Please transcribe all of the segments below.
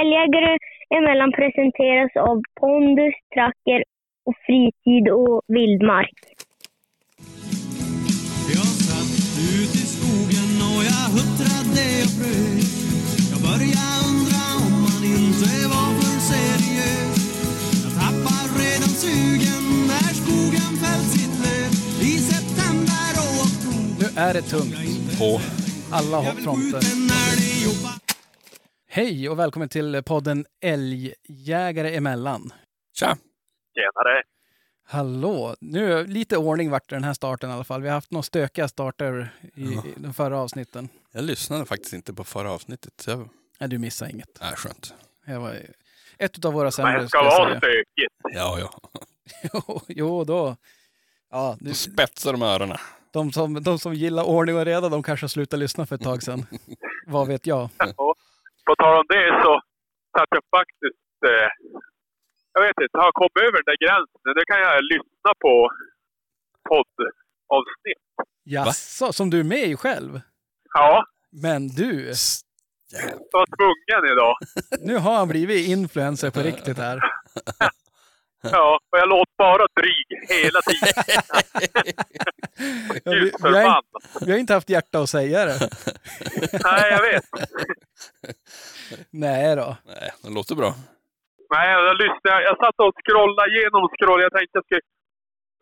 Älgjägare emellan presenteras av pondus, tracker och fritid och vildmark. Jag satt ut i skogen och jag huttrade och frös Jag började undra om man inte var för seriös Jag tappar redan sugen när skogen fällt sitt löv I september och oktober Nu är det tungt På. alla fronter. Hej och välkommen till podden Älgjägare emellan. Tja! Tjenare! Hallå! Nu, lite ordning vart den här starten i alla fall. Vi har haft några stökiga starter i, Ja. i de förra avsnitten. Jag lyssnade faktiskt inte på förra avsnittet. Så jag... Nej, du missade inget. Nej, skönt. Det var ett av våra Men sämre, det ska jag vara stökigt. Ja, ja. Jo, jo, då. Ja, du, Då spetsar de öronen. de, som, de som gillar ordning och reda, de kanske har slutat lyssna för ett tag sedan. Vad vet jag? På tal om det så satt jag faktiskt... Eh, jag vet inte, har kommit över den där gränsen. Nu kan jag lyssna på poddavsnitt. Jaså, som du är med i själv? Ja, Men du, jag var tvungen idag. nu har han blivit influencer på riktigt här. Ja, och jag låter bara dryg hela tiden. Ja, vi, vi, har, vi har inte haft hjärta att säga det. Nej, jag vet. Nej då. Nej, det låter bra. Nej, jag lyssnade. Jag satt och scrollade igenom scroll. Jag tänkte jag skulle,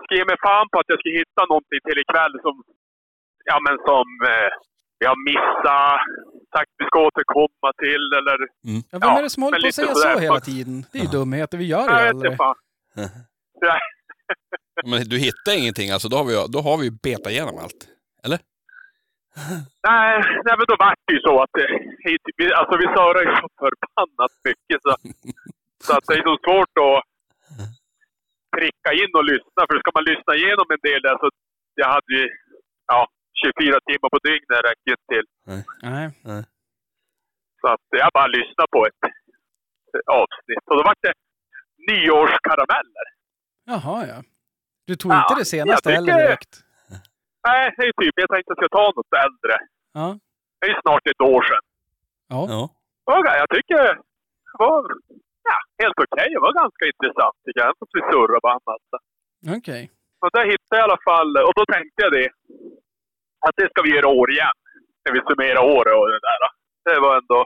skulle ge mig fan på att jag skulle hitta någonting till ikväll som, ja men som eh, har missat, sagt vi ska återkomma till eller... Ja, vem är det som håller men på att lite säga så hela tiden? Det är ju dumheter, vi gör det Jag ju vet inte aldrig. fan. Men du hittar ingenting alltså, då har vi, då har vi ju betat igenom allt. Eller? nej, nej, men då vart det ju så att eh, hit, vi, alltså vi surrar ju så förbannat mycket så, så att det är så svårt att pricka in och lyssna. För ska man lyssna igenom en del där så jag hade ju ja, 24 timmar på dygnet räcker inte till. Nej. Så att jag bara lyssnade på ett avsnitt. Och då var det nyårskarameller. Jaha, ja. Du tog Ja, inte det senaste jag heller tycker- direkt? Nej, det är typ, jag tänkte att jag ska ta något äldre. Ja. Det är ju snart ett år sedan. Ja. Ja. Och jag tycker det var ja, helt okej. Det var ganska intressant tycker jag. Fast vi surrade på annat. Okej. Och där hittade jag i alla fall, och då tänkte jag det. Att det ska vi göra år igen. När vi summerar året och det där. Det var ändå,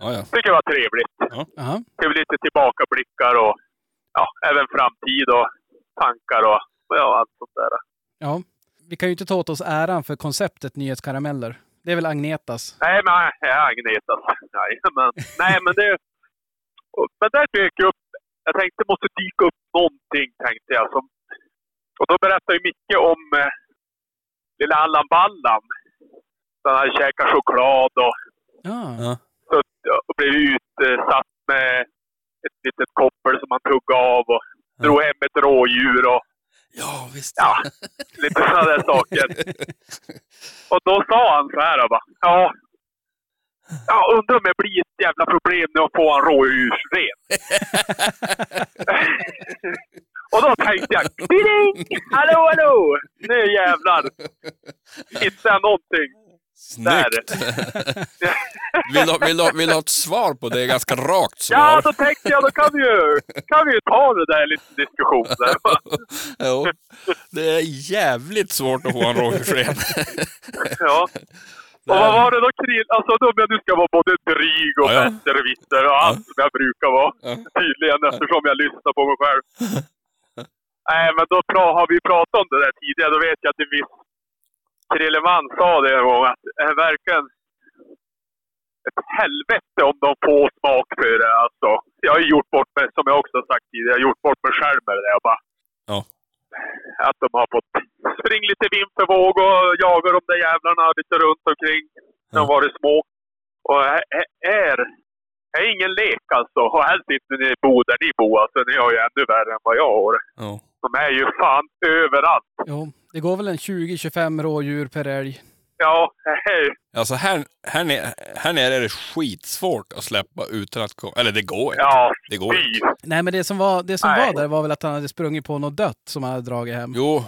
Ja, ja. tycker jag var trevligt. Jaha. Det är lite tillbakablickar och ja, även framtid och tankar och ja, allt sånt där. Ja. Vi kan ju inte ta åt oss äran för konceptet nyhetskarameller. Det är väl Agnetas? Nej, men jag är Agnetas. Nej, men, nej, men det... Men där dök upp... Jag tänkte det måste dyka upp någonting, tänkte jag. Som, och då berättade ju Micke om eh, lilla Allan Ballan. Han hade käkat choklad och, Ja. Ja. och blev utsatt med ett litet koppel som han tuggade av och drog hem ett rådjur och Ja, visst. ja, lite sådana där saker. Och då sa han så här va. Ja. Ja, undrar om det blir ett jävla problem nu att få en rådjursren. och då tänkte jag, ding! Hallå, hallå! Nu jävlar! Hittade jag någonting. Snyggt! vill, du, vill, du, vill du ha ett svar på det? Ganska rakt svar. Ja, då tänkte jag, då kan vi ju, kan vi ju ta det där lite diskussion där. jo, det är jävligt svårt att få en rådjursren. Ja. Och vad var det då Krill? Alltså om jag nu ska vara både dryg och Ja, ja. och allt som jag brukar vara. Ja. Tydligen eftersom jag lyssnar på mig själv. Nej men då pra- har vi pratat om det där tidigare. Då vet jag att en viss Krilleman sa det en gång att det är verkligen ett helvete om de får smak för det. Alltså, jag har gjort bort mig, som jag också har sagt tidigare, jag har gjort bort mig själv med det där. Jag bara, Ja. att de har fått springa lite vind för våg och jaga de där jävlarna lite runt omkring när de Ja. varit små. Och är, är, är ingen lek alltså. Och helst inte när ni bor där ni bor. Alltså, ni har ju ännu värre än vad jag har. Ja. De är ju fan överallt. Jo, det går väl en 20-25 rådjur per älg. Ja, hej. Alltså här, här, nere, här nere är det skitsvårt att släppa utan att komma... Eller det går inte. Ja, Det går inte. Nej, men det som var, det som Nej. var där var väl att han hade sprungit på något dött som han hade dragit hem. Jo,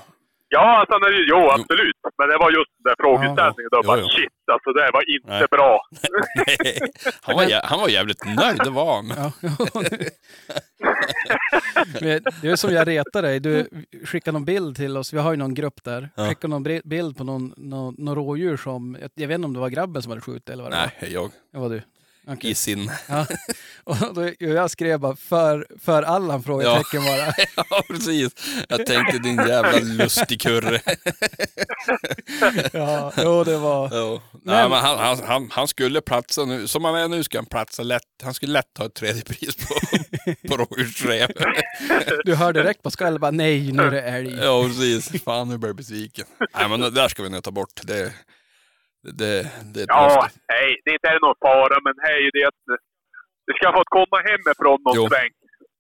Ja, alltså, när, jo, absolut. Men det var just den där frågeställningen. Då Jo, bara jo. shit, alltså det var inte Nej. bra. Nej, han, var, jä- han var jävligt nöjd, det var han. Ja. Men det är som jag retar dig. Du skickar någon bild till oss. Vi har ju någon grupp där. Ja. Skickar någon bild på någon, någon, någon rådjur som... Jag, vet inte om det var grabben som hade skjutit eller vad det Nej, var. jag. Det var du. Okej. I sin... Ja. Och då, jag skrev bara för, för Allan? Frågetecken bara. Ja, precis. Jag tänkte din jävla lustigkurre. Ja, jo, det var... Ja. Men- Nej, men han, han, han, han skulle platsa nu. Som han är nu ska han platsa lätt. Han skulle lätt ta ett tredje pris på, på rådjursrev. Du hör direkt på skallen bara nej, nu är det älg. Ja, precis. Fan, nu blir jag besviken. Nej, men det där ska vi nog ta bort. Det, det, det Ja, måste. hej, det är inte någon fara, men hej, det är att du ska fått komma hemifrån någon Jo. sväng.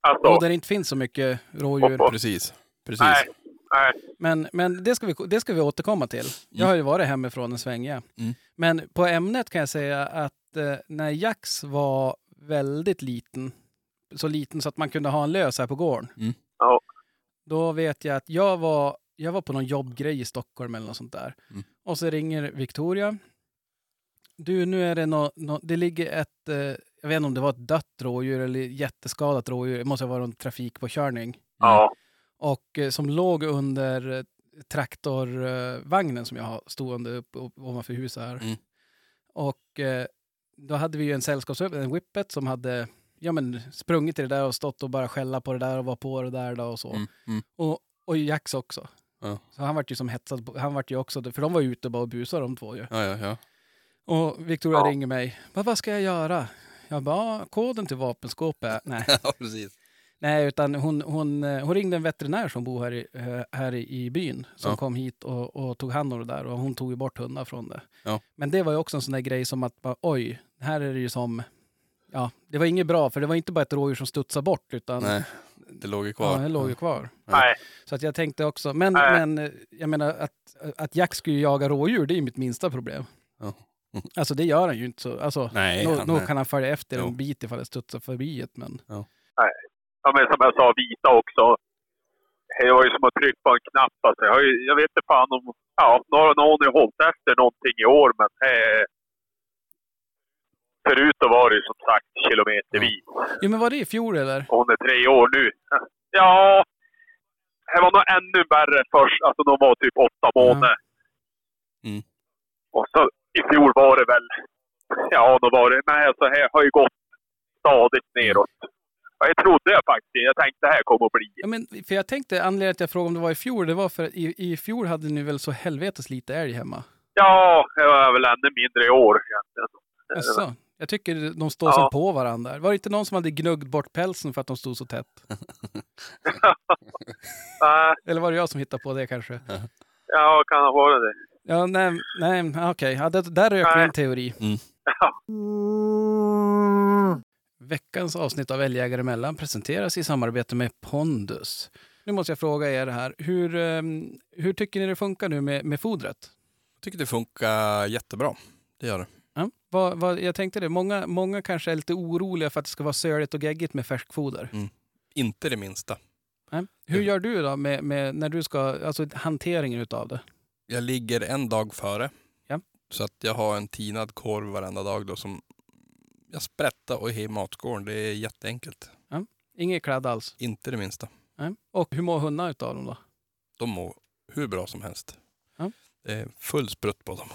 Alltså, Och där det inte finns så mycket rådjur. Precis. Precis. nej, nej. Men, men det, ska vi, det ska vi återkomma till. Jag har ju varit hemifrån en sväng, ja. Mm. Men på ämnet kan jag säga att eh, när Jax var väldigt liten, så liten så att man kunde ha en lös här på gården. Ja. Då vet jag att jag var, jag var på någon jobbgrej i Stockholm eller något sånt där. Mm. Och så ringer Victoria. Du, nu är det nå, nå, det ligger ett, eh, jag vet inte om det var ett dött rådjur eller jätteskadat rådjur. Det måste ha varit en trafikpåkörning Ja. och eh, som låg under eh, traktorvagnen som jag har stående upp, upp ovanför huset här. Mm. Och eh, då hade vi ju en sällskapsöv, en whippet som hade ja, men, sprungit i det där och stått och bara skälla på det där och var på det där då och så. Mm, mm. Och, och Jax också. Ja. Så han vart ju som hetsad, på- han vart ju också, för de var ju ute bara och busade de två ju. Ja, ja, ja. Och Victoria Ja. ringer mig, vad, ska jag göra? Jag bara, "Ah, koden till vapenskåpet, är-" nej. ja precis. Nej, utan hon, hon, eh, hon ringde en veterinär som bor här i, eh, här i byn som Ja. kom hit och, och tog hand om det där och hon tog ju bort hundar från det. Ja. Men det var ju också en sån där grej som att bara, oj, här är det ju som, ja, det var inget bra för det var inte bara ett rådjur som studsade bort utan Nej, det låg ju ja, kvar. det låg ju kvar. Nej. Så att jag tänkte också, men, Nej. men jag menar att, att Jack skulle jaga rådjur, det är ju mitt minsta problem. Ja. Alltså det gör han ju inte så, alltså, Nej, nog han- nog kan han följa efter Jo. en bit ifall det studsar förbi ett men. Ja, men som jag sa, vita också. Det var ju som att trycka på en knapp. Alltså, jag, har ju, jag vet inte fan om... Ja, någon, har ju hållit efter någonting i år, men eh, Förut då var det ju som sagt kilometervis. Jo men var det i fjol eller? Och Hon är tre år nu. Ja, det var nog ännu värre först. Alltså de var typ åtta månader. Mm. Och så i fjol var det väl... Ja, då var det... Men alltså, det har ju gått stadigt neråt. Ja, jag trodde jag faktiskt. Jag tänkte det här kommer att bli. Ja, men, för jag tänkte, anledningen till att jag frågade om det var i fjol, det var för att i, i fjol hade ni väl så helvetes lite älg hemma? Ja, det var väl ännu mindre i år egentligen. Jaså? Jag tycker de står Ja. som på varandra. Var det inte någon som hade gnuggt bort pälsen för att de stod så tätt? Eller var det jag som hittade på det kanske? ja, kan ha varit det. Ja, nej, nej okej. Ja, det, där rök min teori. Ja. Veckans avsnitt av Älgjägare emellan presenteras i samarbete med Pondus. Nu måste jag fråga er här, hur, ehm, hur tycker ni det funkar nu med, med fodret? Jag tycker det funkar jättebra. Det gör det. Ja, vad, vad, jag tänkte det, många, många kanske är lite oroliga för att det ska vara söligt och geggigt med färskfoder. Inte det minsta. Nej. Hur gör du då med, med när du ska, alltså hanteringen utav det? Jag ligger en dag före. Ja. Så att jag har en tinad korv varenda dag då som jag sprättar och i matskålen. Det är jätteenkelt. Inget kladd alls? Inte det minsta. Nej. Och hur mår hundarna utav dem då? De mår hur bra som helst. Ja. Det är full sprutt på dem.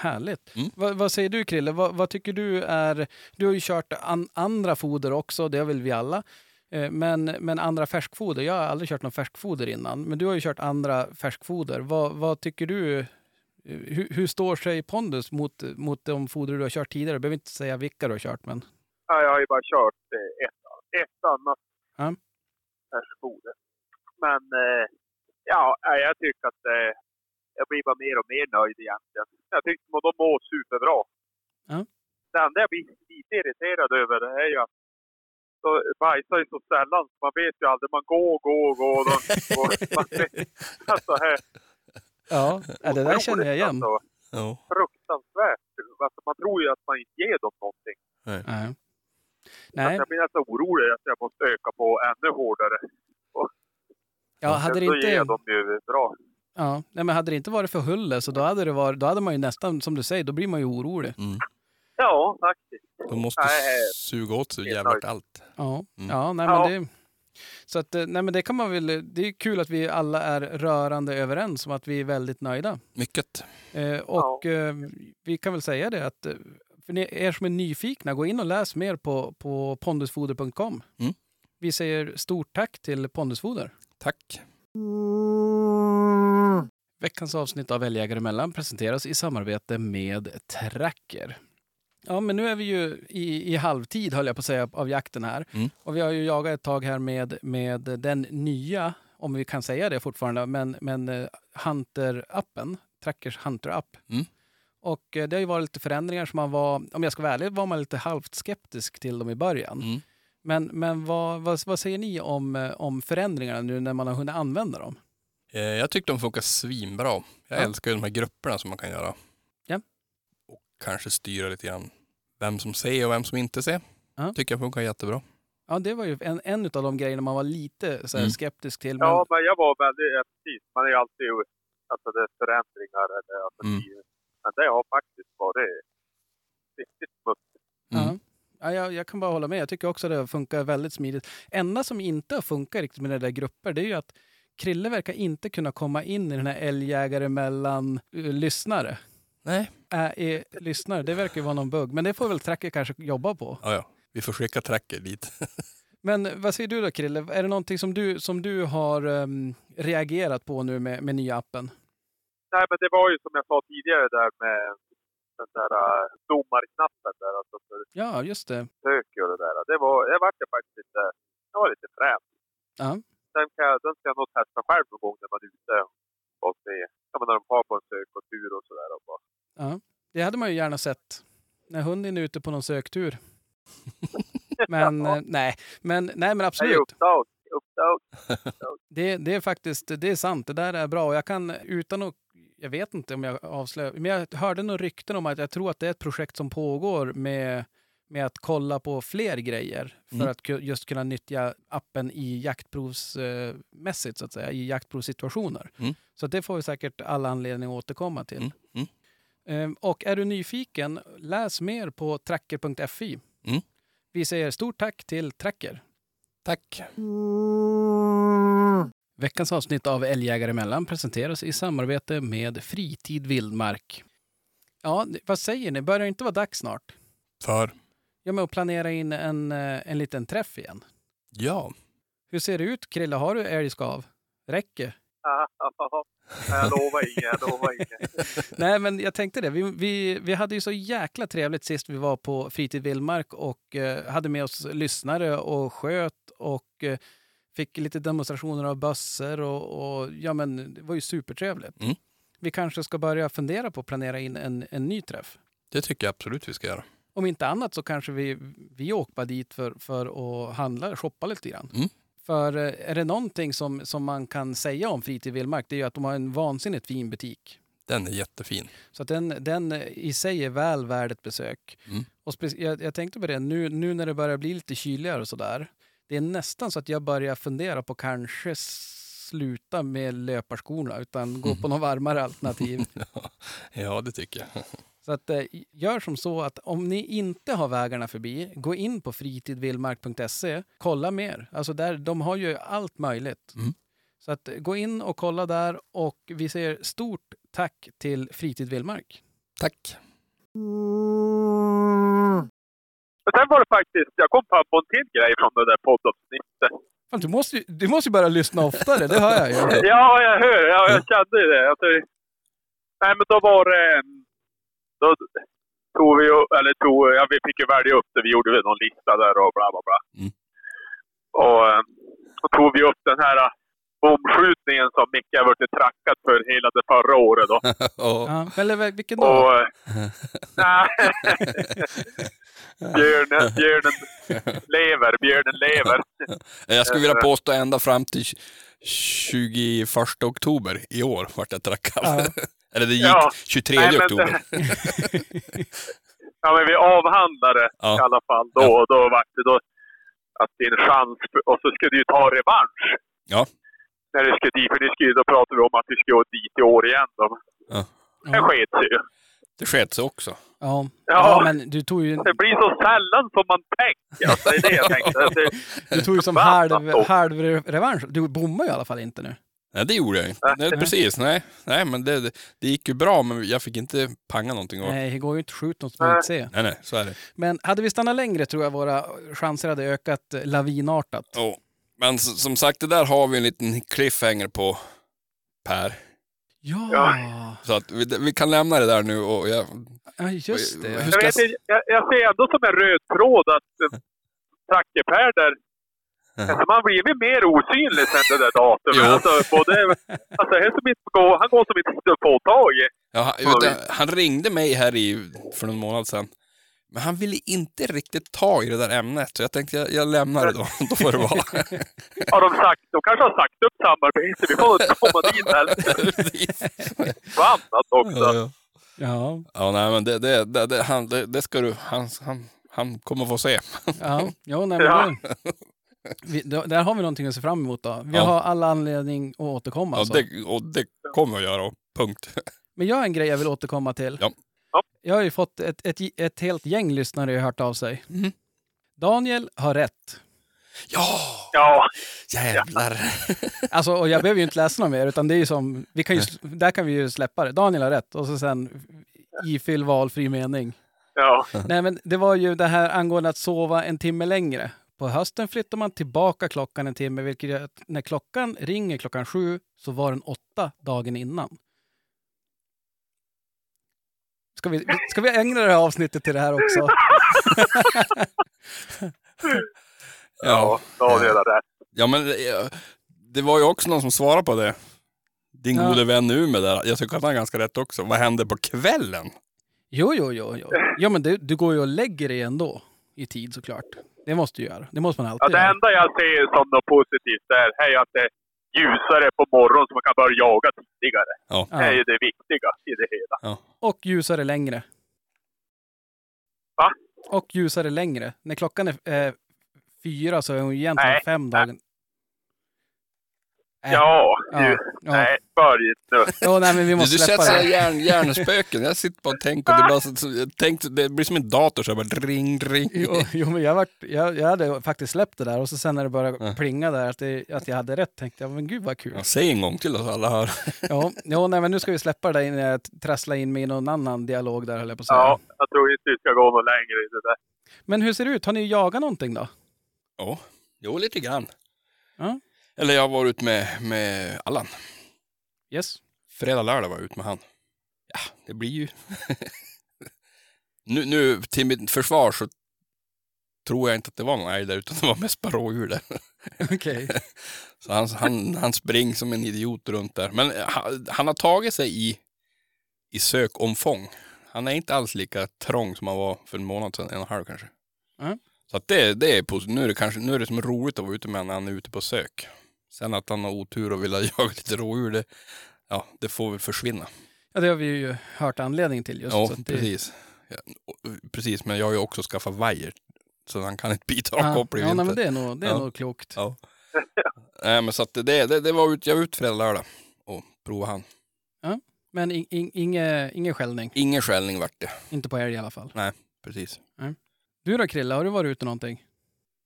Härligt. Mm. Vad, vad säger du Krille? Vad, vad tycker du är... Du har ju kört an, andra foder också, det har väl vi alla. Eh, Men, men andra färskfoder, jag har aldrig kört någon färskfoder innan. Men du har ju kört andra färskfoder. Vad, vad tycker du? eh, Hur, hur står sig Pondus mot, mot de foder du har kört tidigare? Du behöver inte säga vilka du har kört, men... Ja, jag har ju bara kört eh, ett, ett annat Ja. färskfoder. Men ja, jag tycker att eh, jag blir bara mer och mer nöjd egentligen. Jag tycker att de mår superbra. Ja. Det enda jag blir lite irriterad över det är ju att de bajsar ju så sällan. så Man vet ju aldrig. Man går och går och går. Och de, och man vet, alltså, här, Ja, det där känner jag igen. Alltså, Ja. fruktansvärt. Alltså, man tror ju att man inte ger dem någonting. Nej. Nej. Jag blir nästan orolig att jag måste öka på ännu hårdare. Ja, hade det inte... ger de ju bra. Ja, nej, men hade det inte varit för Hulle så då hade, det varit, då hade man ju nästan, som du säger, då blir man ju orolig. Mm. Ja, faktiskt. De måste Nej. suga åt sig jävligt allt. Ja, Mm. ja, nej, Ja. men det... Så att, eh, nej men det kan man väl, det är kul att vi alla är rörande överens om att vi är väldigt nöjda. Mycket. Eh, och eh, vi kan väl säga det att eh, för ni, er som är nyfikna, gå in och läs mer på, på pondusfoder.com. Mm. Vi säger stort tack till Pondusfoder. Tack. Veckans avsnitt av Älgjägare emellan presenteras i samarbete med Tracker. Ja, men nu är vi ju i, i halvtid, höll jag på att säga, av jakten här. Mm. Och vi har ju jagat ett tag här med, med den nya, om vi kan säga det fortfarande, men, men eh, Hunter-appen, Trackers Hunter-app. Mm. Och eh, det har ju varit lite förändringar som man var, om jag ska vara ärlig, var man lite halvt skeptisk till dem i början. Mm. Men, men vad, vad, vad säger ni om, eh, om förändringarna nu när man har hunnit använda dem? Eh, Jag tyckte de funkar svinbra. Jag Ja. älskar ju de här grupperna som man kan göra. Ja. Och kanske styra lite grann vem som ser och vem som inte ser. Ja. Tycker jag funkar jättebra. Ja, det var ju en, en av de grejerna man var lite så här, Mm. skeptisk till. Men, Ja, men jag var väldigt, ja, precis. Man är ju alltid, alltså det är förändringar eller alltså, Mm. det- Men det har faktiskt varit riktigt smutsigt. Ja. Ja, jag, jag kan bara hålla med. Jag tycker också det funkar väldigt smidigt. enda som inte har funkat riktigt med det där grupper, det är ju att Krille verkar inte kunna komma in i den här älgjägare mellan uh, lyssnare. Nej. Äh, är lyssnare, det verkar ju vara någon bugg. Men det får väl Tracker kanske jobba på. Ja, ja. Vi får skicka tracker dit. Men vad säger du då Krille? Är det någonting som du, som du har ehm, reagerat på nu med, med nya appen? Nej, men det var ju som jag sa tidigare där med den där uh, domarknappen där, alltså för Ja, just det. och det där. Det var, jag vart det faktiskt lite, det var lite fränt. Ja. Den, kan, den ska jag nog testa själv någon gång när man är ute och se. Ja, men när de har på en sök och sådär. Ja, det hade man ju gärna sett. När hunden är ute på någon söktur. Men Ja. eh, nej, men, nej, men Nej, absolut. uppdag. Uppdag. Det, det är faktiskt det är sant. Det där är bra. Och jag kan utan att jag vet inte om jag avslöjar, men jag hörde några rykten om att jag tror att det är ett projekt som pågår med, med att kolla på fler grejer för Mm. att just kunna nyttja appen i jaktprovsmässigt, så att säga, i jaktprovssituationer. Mm. Så det får vi säkert alla anledning att återkomma till. Mm. Mm. Ehm, Och är du nyfiken, läs mer på tracker.fi. Mm. Vi säger stort tack till Tracker. Tack. Veckans avsnitt av Älgjägare emellan presenteras i samarbete med Fritid Vildmark. Ja, vad säger ni? Börjar det inte vara dags snart? För? Ja, men att planera in en, eh, en liten träff igen. Ja. Hur ser det ut, Krille? Har du älgskav? Räcker? Ja, jag lovar inget, jag lovar inget. Nej, men jag tänkte det. Vi, vi, vi hade ju så jäkla trevligt sist vi var på Fritid Vildmark och eh, hade med oss lyssnare och sköt och eh, fick lite demonstrationer av bössor och, och ja, men det var ju supertrevligt. Mm. Vi kanske ska börja fundera på att planera in en, en ny träff. Det tycker jag absolut vi ska göra. Om inte annat så kanske vi, vi åker dit för, för att handla, shoppa lite grann. Mm. För eh, är det någonting som, som man kan säga om Fritid Vildmark, det är ju att de har en vansinnigt fin butik. Den är jättefin. Så att den, den i sig är väl värd ett besök. Mm. Och jag, jag tänkte på det, nu, nu när det börjar bli lite kyligare och sådär. Det är nästan så att jag börjar fundera på kanske sluta med löparskorna utan gå på något varmare alternativ. Ja, det tycker jag. Så att, eh, gör som så att om ni inte har vägarna förbi, gå in på fritidvildmark.se, kolla mer. Alltså där, de har ju allt möjligt. Mm. Så att, eh, gå in och kolla där och vi säger stort tack till Fritid Vildmark. Tack. Men sen var det faktiskt, jag kom på en till grej från det där poddavsnittet. Fan, du, måste, ju- du måste ju börja lyssna oftare, det hör jag ju. Ja, jag hör. Ja, jag kände ju det. Alltså, nej, men då var det... Då tog vi ju- eller tog, ja, vi fick ju välja upp det. Vi gjorde väl någon lista där och bla bla bla. Mm. Och eh, då tog vi upp den här eh, bomskjutningen som Micke har varit trackad för hela det förra året då. Ja. Ja, eller vilken då? Och... eh, Nej. björnen, björnen lever, björnen lever. Jag skulle vilja påstå ända fram till 21 oktober i år vart jag trackad. Ja. Eller det gick Ja. 23 Nej, men- oktober. ja, men vi avhandlade Ja. i alla fall. Då, och då var det då att din chans, och så skulle du ju ta revansch. Ja. när det skulle dit. För det skulle, då pratade vi om att vi skulle gå dit i år igen. Då. Ja. Det Ja. sket sig ju. Det sket sig också. Ja. Ja. ja, men du tog ju, Det blir så sällan som man tänker. Alltså, det är det jag tänkte. Det, du tog ju som halv, halv re- revansch. Du bommar ju i alla fall inte nu. Nej, det gjorde jag inte. Nej, precis. Nej, nej men det, det, gick ju bra, men jag fick inte panga någonting. Och, nej. Nej, det går ju inte att skjuta något som man inte ser. nej, så är det. Men hade vi stannat längre tror jag våra chanser hade ökat eh, lavinartat. Oh. Men som sagt, det där har vi en liten cliffhanger på Per. Ja. Så att vi, vi kan lämna det där nu och jag, ja just det. Hur jag, vet, jag- jag, jag ser ändå som en röd tråd att uh, Tracke-Per där man blir väl mer osynlig sen det där datumet. Jo. Alltså, både, alltså, som inte går, han går som inte att få tag i. Ja, han, Ja, utan, han ringde mig här i, för någon månad sedan. Men han ville inte riktigt ta i det där ämnet, så jag tänkte jag, jag lämnar det då. Då får det vara. Har de sagt, de kanske har sagt upp samarbete. Vi får inte komma dit heller. Förbannat också. ja, ja. Ja, ja, nej men det, det, det, det, han, det, det ska du, han, han, han kommer få se. ja, ja nej, men Ja. det, vi, då, där har vi någonting att se fram emot då. Vi Ja. har alla anledning att återkomma. Ja, alltså. det, och det kommer jag göra, punkt. Men jag har en grej jag vill återkomma till. Ja. Ja. Jag har ju fått ett, ett, ett helt gäng lyssnare har hört av sig. Mhm. Daniel har rätt. Ja, Ja, jävlar. Alltså, och jag behöver ju inte läsa något mer, utan det är ju som, vi kan ju, där kan vi ju släppa det. Daniel har rätt och så sen ifyll valfri mening. ja. Nej, men det var ju det här angående att sova en timme längre. På hösten flyttar man tillbaka klockan en timme, vilket gör att när klockan ringer klockan sju så var den åtta dagen innan. Ska vi, ska vi ägna det här avsnittet till det här också? Ja, Daniel har rätt. Ja, men det, det var ju också någon som svarade på det. Din Ja. gode vän Ume där. Jag tycker att han har ganska rätt också. Vad hände på kvällen? Jo, jo, jo. jo. Ja, men det, du går ju och lägger dig ändå i tid såklart. Det måste du göra. Det måste man Ja, alltid det göra. enda jag ser som något positivt där är att det är ljusare på morgonen så man kan börja jaga tidigare. Ja. Det är Ja. ju det viktiga i det hela. Och ljusare längre. Va? Och ljusare längre. När klockan är eh, fyra så är hon egentligen Nej, fem dagar. Äh, Ja, ja, ju. ja. Nej, börja nu. Ja, nej, men vi Du, måste du sätter släppa det. hjärn, hjärnspöken. Jag sitter bara och tänker. Och det, bara så, det blir som en dator. Så jag bara ring, ring. Jo, jo, men jag, vart, jag, jag hade faktiskt släppt det där och så sen när det började Ja. plinga där att, det, att jag hade rätt tänkte jag, men gud vad kul. Ja, säg en gång till så alla hör. Ja, ja nej, men nu ska vi släppa det där innan jag trasslar in mig i någon annan dialog där höll jag på att säga. Ja, jag tror inte vi ska gå något längre i det där. Men hur ser det ut? Har ni jagat någonting då? Ja, jo lite grann. Ja. Eller jag var ute med, med Allan. Yes. Fredag, lördag var jag ute med han. Ja, det blir ju... nu, nu, till mitt försvar så tror jag inte att det var någon älg där, utan det var mest bara rådjur där. Okej. Så han, han, han springer som en idiot runt där. Men han, han har tagit sig i, i sökomfång. Han är inte alls lika trång som han var för en månad sedan, en och en halv kanske. Mm. Så att det, det är positivt. Nu är det, kanske, nu är det som roligt att vara ute med honom när han är ute på sök. Sen att han har otur och vill jaga lite rådjur, det, ja, det får väl försvinna. Ja, det har vi ju hört anledningen till just. Ja, så att det, precis. Ja, precis, men jag har ju också skaffat vajer. Så han kan inte bita av Ja, kopplingen. ja nej, men det är nog, det är Ja. nog klokt. Ja. Nej, men så att det, det, det var ut, jag var ute fredag, lördag och provade han. Men in, in, inge, ingen skällning. Ingen skällning vart det. Inte på älg i alla fall. Precis. Du då Krille, har du varit ute någonting?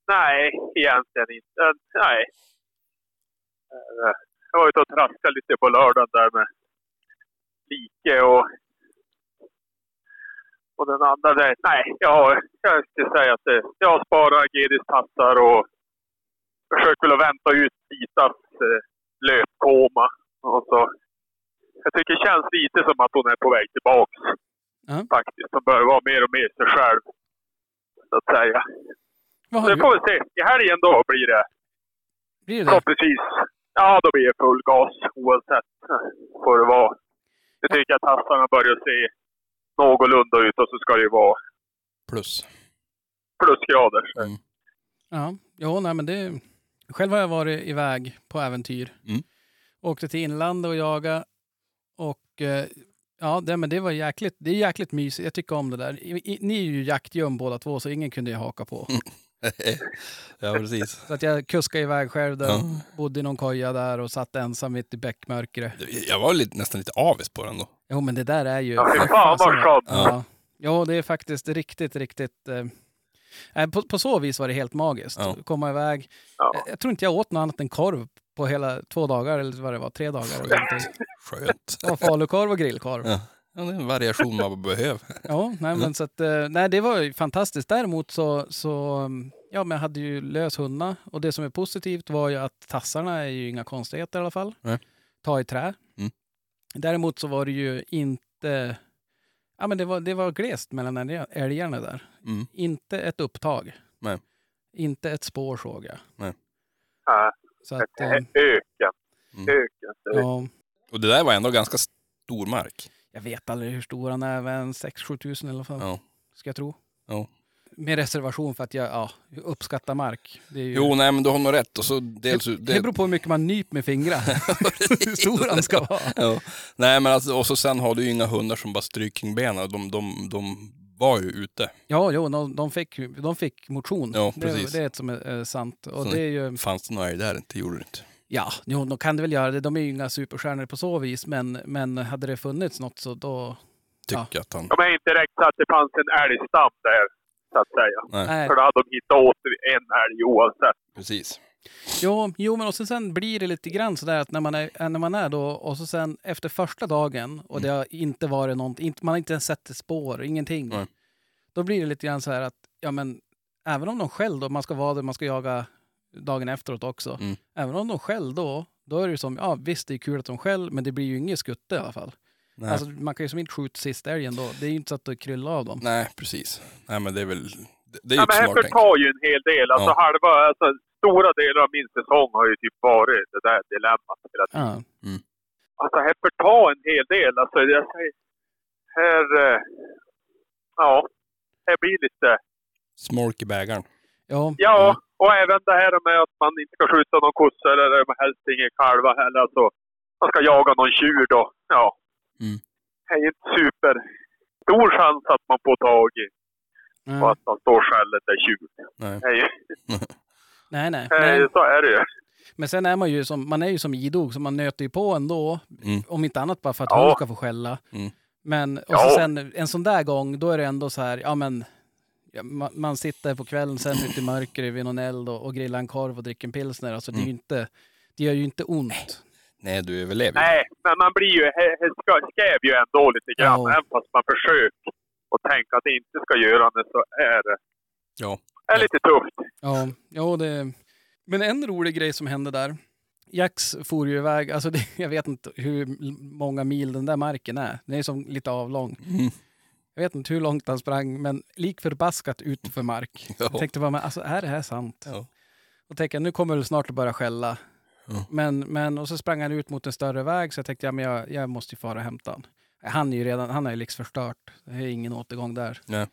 Nej, egentligen inte. Nej. Eh, Jag var ute och traskade lite på lördagen där med like och, och den andra där. Nej, jag, jag skulle säga att det, jag har sparat Gedis tassar och försökt väl att vänta ut Titas eh, löpkoma. Och så, jag tycker det känns lite som att hon är på väg tillbaks. Ja. Faktiskt. Hon börjar vara mer och mer sig själv. Så att säga. Vad har du, får vi se. I helgen då blir det blir det? förhoppningsvis. Ja, då blir det full gas oavsett. Får det vara. Jag tycker att hästarna börjar se någorlunda ut och så ska det ju vara Plus. plusgrader. Mm. Ja, jo, nej men det... Själv har jag varit iväg på äventyr. Mm. Åkte till inlandet och jaga och eh, ja, det, men det var jäkligt, det är jäkligt mysigt. Jag tycker om det där. I, i, ni är ju jaktgöm båda två så ingen kunde jag haka på. Ja, precis. Så att jag kuskade iväg själv där, Ja. bodde i någon koja där och satt ensam mitt i bäckmörkret. Jag var lite, nästan lite avis på den då. Jo, men det där är ju... Ja, fy fan vad skönt. Ja. ja, det är faktiskt riktigt, riktigt... Eh, nej, på, på så vis var det helt magiskt. Ja. Komma iväg. Ja. Jag, jag tror inte jag åt något annat än korv på hela två dagar, eller vad det var, tre dagar. Eller någonting. Skönt. det var falukorv och grillkorv. Ja. Ja, det är en variation man behöver. Ja, nej, men så att, eh, nej, det var ju fantastiskt. Däremot så, så mm, ja, men jag hade ju lös hundar och det som är positivt var ju att tassarna är ju inga konstigheter i alla fall. Nej. Ta i trä. Mm. Däremot så var det ju inte, ja men det var, det var glest mellan älg- älgarna där. Mm. Inte ett upptag. Nej. Inte ett spår såg jag. Ja, Så att, eh, Öken. Mm. Öken. ja, Och det där var ändå ganska stor mark. Jag vet aldrig hur stor han är, men 6-7 tusen i alla fall. Ja. Ska jag tro. Ja. Med reservation för att jag ja, uppskattar mark. Det ju, Jo, nej men du har nog rätt. Och så dels, det, det beror på hur mycket man nyper med fingrar. hur stor han ska vara. ja. Nej men alltså, och så sen har du ju inga hundar som bara stryker kring benen. De, de, de var ju ute. Ja, jo, de, de, fick, de fick motion. Ja, det, precis. det är ett som är, är sant. Och Så- det är ju, Fanns det några älg där? Det gjorde det inte. Ja, jo, de kan det väl göra det. De är ju inga superstjärnor på så vis, men, men hade det funnits något så då... Tycker att han... De är inte direkt så att det fanns en älgstam där, så att säga. Nej. För då hade de hittat åt en älg oavsett. precis. Jo, jo, men och sen, sen blir det lite grann sådär att när man är, när man är då och så sen efter första dagen och det har inte varit något, inte, man har inte ens sett ett spår, ingenting. Nej. Då blir det lite grann så här att, ja men även om de skäll då, man ska vara där, man ska jaga dagen efteråt också. Mm. Även om de skäll då, då är det ju som, ja visst det är kul att de skäll, men det blir ju inget skutte i alla fall. Nej. Alltså man kan ju som inte skjuta sista älgen då. Det är ju inte så att det kryllar av dem. Nej, precis. Nej men det är väl... Det, det är ju ett men här smart förtar ju en hel del. Alltså Ja. halva, alltså stora delar av min säsong har ju typ varit det där dilemmat hela tiden. Ja. Alltså här förtar en hel del. Alltså jag säger, här, eh, ja, här blir lite, Smolk i bägaren. Ja, ja, och även det här med att man inte ska skjuta någon kossa eller helst ingen kalva heller. Alltså, man ska jaga någon tjur då. Ja. Mm. Det är ju inte super stor chans att man får tag i nej, och att man står skället är tjur. Nej. Det är ju, nej. nej. är nej. så är det ju. Men sen är man ju som, man är ju som idog, så man nöter ju på ändå. Mm. Om inte annat bara för att Ja. hunden ska få skälla. Mm. Men och Ja. sen en sån där gång, då är det ändå så här, ja men ja, man, man sitter på kvällen sen ute i mörkret vid någon eld och, och grillar en korv och dricker en pilsner. Alltså det är ju Mm. inte, det gör ju inte ont. Nej, du överlever. Nej, men man blir ju, skräv ju ändå lite grann. Ja. Även fast man försöker och tänka att det inte ska göra det så är det Ja. är lite tufft. Ja, ja det... Men en rolig grej som hände där. Jax for ju iväg, alltså det, jag vet inte hur många mil den där marken är. Den är som lite avlång. Mm. Jag vet inte hur långt han sprang, men lik förbaskat ut för mark. Ja. Jag tänkte bara, men alltså är det här sant? Ja. Och tänkte nu kommer det snart att börja skälla. Ja. Men, men, och så sprang han ut mot en större väg, så jag tänkte, ja, men jag, jag måste ju fara och hämta han. Han är ju redan, han har ju liksom förstört. Det är ingen återgång där. Nej.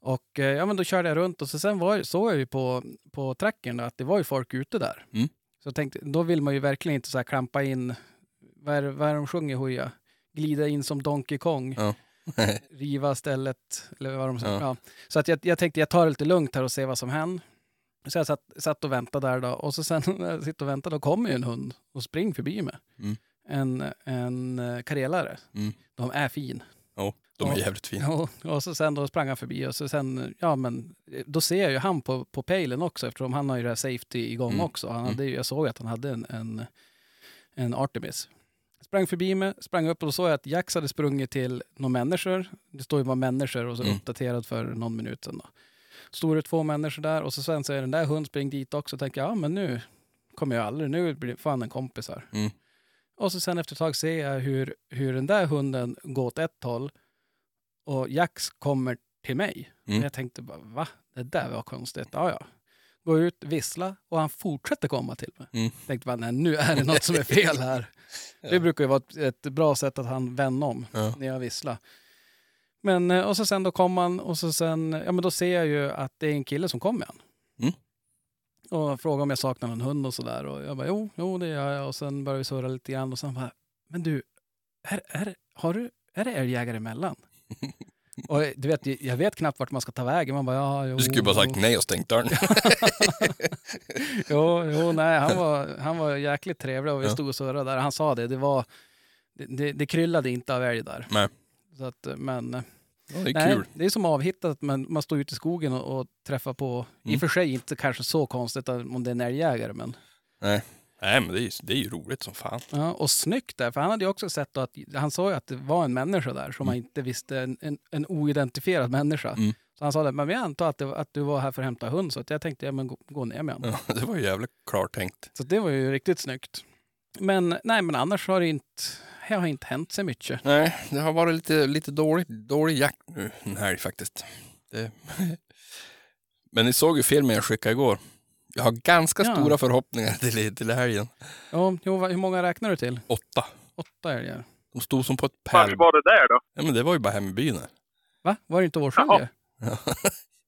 Och eh, ja, men då körde jag runt och så sen var, såg jag ju på, på trackern då, att det var ju folk ute där. Mm. Så tänkte, då vill man ju verkligen inte så här klampa in, vad är, vad är de sjunger Hooja? Glida in som Donkey Kong, Ja. riva stället, eller vad de säger. Ja. Så att jag, jag tänkte jag tar det lite lugnt här och ser vad som händer. Så jag satt, satt och väntade där då och så sen när jag sitter och väntar då kommer ju en hund och springer förbi mig. Mm. En, en eh, karelare. Mm. De är fin. Ja, de är Ja. jävligt fina. Ja, och så sen då sprang han förbi och så sen, ja men då ser jag ju han på, på pejlen också eftersom han har ju det här safety igång Mm. också. Han hade, ju- jag såg att han hade en, en, en Artemis. Sprang förbi mig, sprang upp och då såg jag att Jax hade sprungit till några människor. Det står ju bara människor och så Mm. uppdaterad för någon minut sedan. Då. Stod det två människor där och så sen är den där hund spring dit också och tänker ja men nu kommer jag aldrig, nu blir fan en kompis här. Mm. Och så sen efter ett tag ser jag hur, hur den där hunden går åt ett håll och Jax kommer till mig. Mm. Och jag tänkte bara, va? Det där var konstigt. Ja, ja. Går ut, vissla och han fortsätter komma till mig. Mm. Tänkte bara, nej nu är det något som är fel här. Det brukar ju vara ett, ett bra sätt att han vänder om Ja. när jag visslar. Men, eh, och så sen då kom han och så sen, ja men då ser jag ju att det är en kille som kommer igen. Mm. Och frågar om jag saknar någon hund och sådär. Och jag bara, jo, jo det gör jag. Och sen började vi surra lite grann och sen bara, men du, är, är, har du, är det älgjägare emellan? Och du vet, jag vet knappt vart man ska ta vägen. Man bara, ja, jo, Du skulle bara sagt nej och stängt dörren. Jo, jo, nej, han var, han var jäkligt trevlig och vi stod och surrade där. Han sa det, det var, det, det, det kryllade inte av älg där. Nej. Så att, men Ja, det är nej, kul. det är som avhittat, men man står ute i skogen och, och träffar på, i Mm. och för sig inte kanske så konstigt om det är en älgjägare, men Nej. Nej, men det är, ju- det är ju roligt som fan. ja, och snyggt där, för han hade ju också sett att, han sa ju att det var en människa där som Mm. man inte visste, en, en, en oidentifierad människa. Mm. Så han sa det, men vi antar att, det, att du var här för att hämta hund, så att jag tänkte, ja men gå, gå ner med honom. Ja, det var ju jävligt klart tänkt. Så det var ju riktigt snyggt. Men nej, men annars har det inte, det har inte hänt så mycket. Nej, det har varit lite, lite dålig, dålig jakt nu den här faktiskt. Det... Men ni såg ju filmen jag skickade igår. Jag har ganska Ja. stora förhoppningar till, till helgen. Ja, jo, hur många räknar du till? Åtta. Åtta älgar. De stod som på ett Vart pärl... var det där då? Ja, men det var ju bara hem i byn. här. Va? Var det inte årsskilje?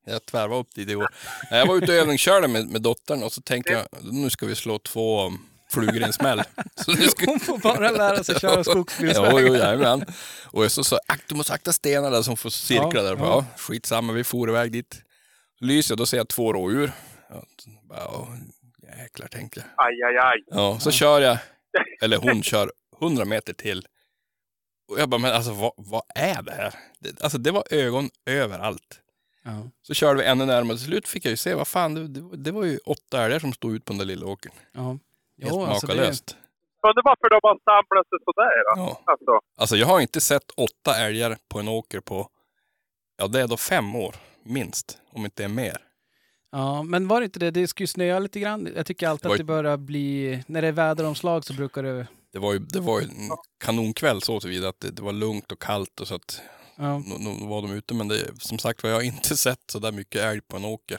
Jag tvärvade upp dit igår. Nej, Jag var ute och övningskörde med, med dottern och så tänkte jag nu ska vi slå två flugor i en smäll. Så nu ska... Hon får bara lära sig köra Jo, skogsbilsvägar. jo, jajamän. Och jag så sa "Ack, du måste akta stenarna där som får cirkla Ja, där. ja. Ja, skitsamma, vi for iväg dit. Lyser jag, då ser jag två rådjur. Ja, jäklar tänkte jag. Aj, aj, aj. Ja, så kör jag, eller hon kör 100 meter till. Och jag bara, men alltså vad, vad är det här? Det, alltså det var ögon överallt. Ja, Så körde vi ännu närmare. Till slut fick jag ju se, vad fan, det, det, det var ju åtta älgar som stod ut på den där lilla åkern. ja. Helt Jo, alltså det, makalöst. Undrar varför de har samlat sig sådär då? Ja. Alltså, Alltså jag har inte sett åtta älgar på en åker på, ja det är då fem år, minst. Om inte är mer. Ja, men var det inte det? Det ska ju snöa lite grann. Jag tycker alltid Det att det börjar bli... När det är väderomslag så brukar det... Det var ju, det var ju en kanonkväll så tillvida att det, det var lugnt och kallt och så att Ja, nu, nu var de ute. Men det, som sagt var jag har inte sett så där mycket älg på en åker.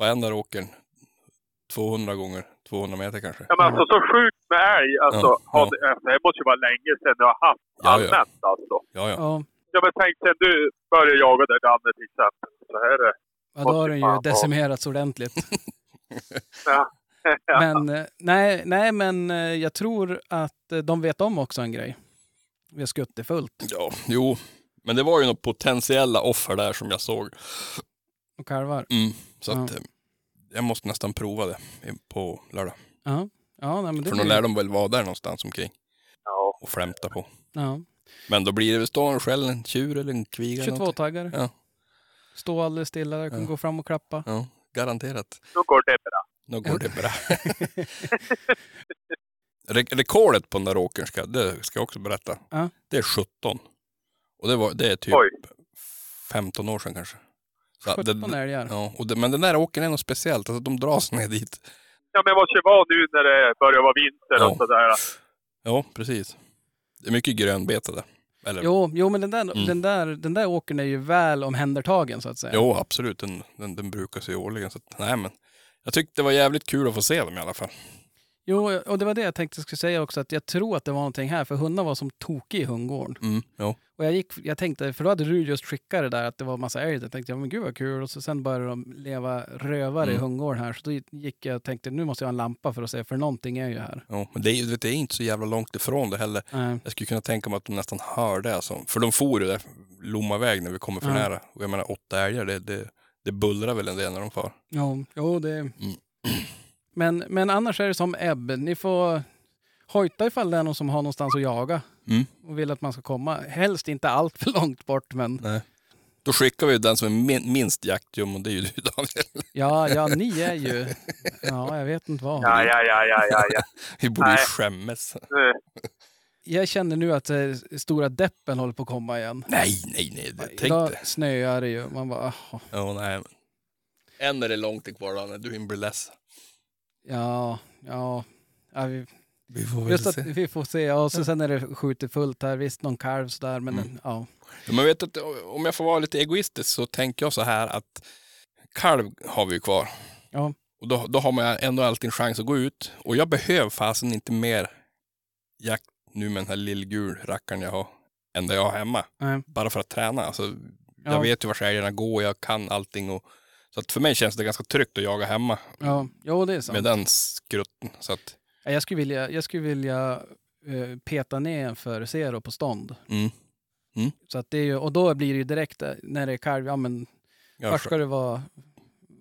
Varenda åkern 200 gånger 200 meter kanske. ja, men alltså så sjukt med älg. Alltså, Ja, ja. det, alltså, det måste ju vara länge sedan du har haft Ja, ja. allmänt alltså. Ja, ja. ja. Ja men tänk sen du började jaga där Danne till exempel. Så här är det. Ja då har den ju decimerats ordentligt. Ja. Men eh, nej, nej, men eh, jag tror att eh, de vet om också en grej. Vi har skuttit fullt ja, jo. Men det var ju några potentiella offer där som jag såg. och kalvar. Mm, så att Ja. eh, jag måste nästan prova det på lördag. Ja, ja nej, men det För då lär de väl vara där någonstans omkring ja. och flämta på. Ja. Men då blir det väl stå en skäll, en tjur eller en kviga. eller 22 någonting. taggare. Ja. Stå alldeles stilla där, kan Ja. gå fram och klappa. Ja, garanterat. Då går det bra. Nu går det bra. Re- rekordet på den där åkern ska, det ska jag också berätta. Ja. Det är 17. Och det, var, det är typ Oj. 15 år sedan kanske. Så att 17 det, älgar. ja, och det, men den där åkern är något speciellt. Alltså, de dras ner dit. Ja men måste ju vara nu när det börjar vara vinter Ja. och sådär. Ja, precis. Det är mycket grönbete där. Eller, Jo, jo men den där, Mm. den, där, den där åkern är ju väl omhändertagen så att säga. Jo, absolut. Den, den, den brukar sig årligen. Så att, nej, men jag tyckte det var jävligt kul att få se dem i alla fall. Jo, och det var det jag tänkte skulle säga också, att jag tror att det var någonting här, för hundar var som tokig i hundgården. Mm. Och jag, gick, jag tänkte, för då hade du just skickat det där att det var massa älg. Jag tänkte, ja men gud vad kul. Och så sen började de leva rövare i Mm. hundgården här. Så då gick jag och tänkte, nu måste jag ha en lampa för att se, för någonting är ju här. jo. Men det är, ju- det är inte så jävla långt ifrån det heller. Nej. Jag skulle kunna tänka mig att de nästan hör det. Alltså. För de for ju där Lommaväg när vi kommer för Ja. nära. Och jag menar åtta älgar, det, det, det bullrar väl en del när de far. Jo, jo det... Mm. Men, men annars är det som ebb. Ni får hojta ifall det är någon som har någonstans att jaga Mm. och vill att man ska komma. Helst inte allt för långt bort, men Nej. Då skickar vi den som är min, minst jaktjum och det är ju du Daniel. ja, ja, ni är ju... Ja, jag vet inte vad. Ja, ja, ja, ja, ja, ja. Vi borde ju skämmas. Eh, Jag känner nu att eh, stora deppen håller på att komma igen. Nej, nej, nej. Det, tänk Idag snöar det ju. Man bara, "Jaha." Ja, nej. Än är det långt kvar Daniel. Du hinner bli ledsen. Ja, ja. ja vi, Vi får just att vi får se. Ja, och så sen är det skjutit fullt här. Visst, någon kalv sådär, men Mm. ja. Ja, Men vet att om jag får vara lite egoistisk så tänker jag så här att kalv har vi ju kvar. Ja. Och då, då har man ändå alltid en chans att gå ut. Och jag behöver fasen inte mer jakt nu med den här lillgul rackaren jag har än det jag har hemma. Nej. Bara för att träna. Alltså, Ja. Jag vet ju var älgarna går, jag kan allting. Och, så att för mig känns det ganska tryggt att jaga hemma Ja, jo, det är sant. med den skrutten. Så att, Ja, Jag skulle vilja, jag skulle vilja eh, peta ner en för zero på stånd. mm, Mm. Så att det är ju, och då blir det ju direkt eh, när det är kalv, ja men Ja, först ska det vara,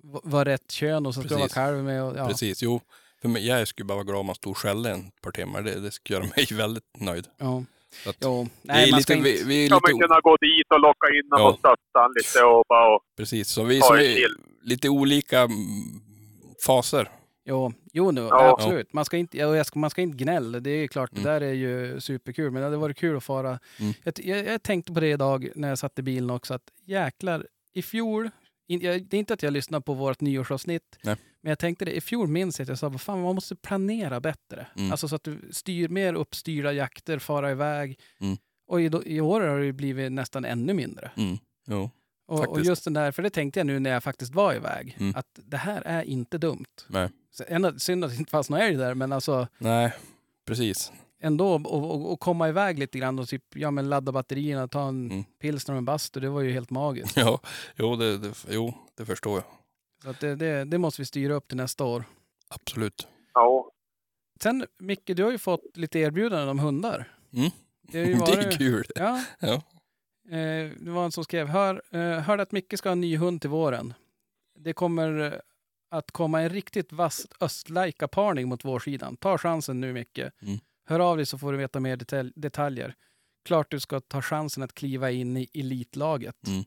vara rätt kön och så ska det vara kalv med. Och, ja. Precis, jo. För mig, jag skulle bara vara glad om man stod och skällde en par timmar. Det, det skulle göra mig väldigt nöjd. Ja. Jo, vi nej, är man lite, ska vi, vi är Ska lite man o- kunna gå dit och locka in Ja. och stötta han lite och bara... Och, Precis, så vi som är lite olika faser. Jo, jo nu, Ja. absolut. Man ska, inte, ska, man ska inte gnälla, det är klart, Mm. det där är ju superkul. Men det hade varit kul att fara. Mm. Jag, jag, jag tänkte på det idag när jag satt i bilen också, att jäklar, i fjol, in, jag, det är inte att jag lyssnar på vårt nyårsavsnitt, Nej. men jag tänkte det, i fjol minns jag att jag sa, fan, man måste planera bättre. Mm. Alltså så att du styr mer uppstyrda jakter, fara iväg. Mm. Och i, i år har det blivit nästan ännu mindre. Mm. Jo. Och, och just den där, för det tänkte jag nu när jag faktiskt var iväg, Mm. att det här är inte dumt. Nej. Synd att det inte fanns någon älg där, men alltså Nej, precis. Ändå och, och, och komma iväg lite grann och typ, ja, men ladda batterierna, ta en Mm. pilsner och en bastu, det var ju helt magiskt. Ja, jo, det, det, jo, det förstår jag. Så att det, det, det måste vi styra upp till nästa år. Absolut. ja. Sen Micke, du har ju fått lite erbjudanden om hundar. Mm. Det, har ju Det är varit, kul. ja, Ja. eh, det var en som skrev, Hör, eh, hörde att Micke ska ha en ny hund till våren. Det kommer eh, att komma en riktigt vass östlaika-parning mot vårsidan. Ta chansen nu Micke. Mm. Hör av dig så får du veta mer detalj, detaljer. Klart du ska ta chansen att kliva in i elitlaget. Mm.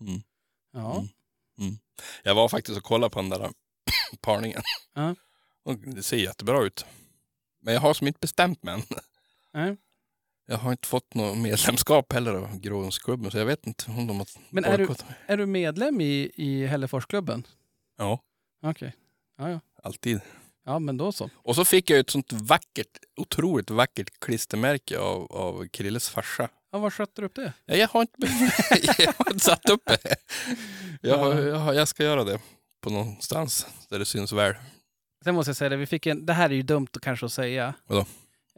Mm. Ja. Mm. Jag var faktiskt och kollade på den där parningen. Ja. Det ser jättebra ut. Men jag har som inte bestämt mig än. Nej. Jag har inte fått något medlemskap heller av Gråhundsklubben, så jag vet inte om de har Men är du-. Är du medlem i, i Hälleforsklubben? Ja, Okej. Ja, ja. alltid. Ja, men då så. Och så fick jag ett sånt vackert, otroligt vackert klistermärke av, av Krilles farsa. Ja, var skötte du upp det? Ja, jag, har inte, jag har inte satt upp det. Jag, jag, jag ska göra det på någonstans där det syns väl. Sen måste jag säga det, vi fick en, det här är ju dumt att kanske att säga. Vadå?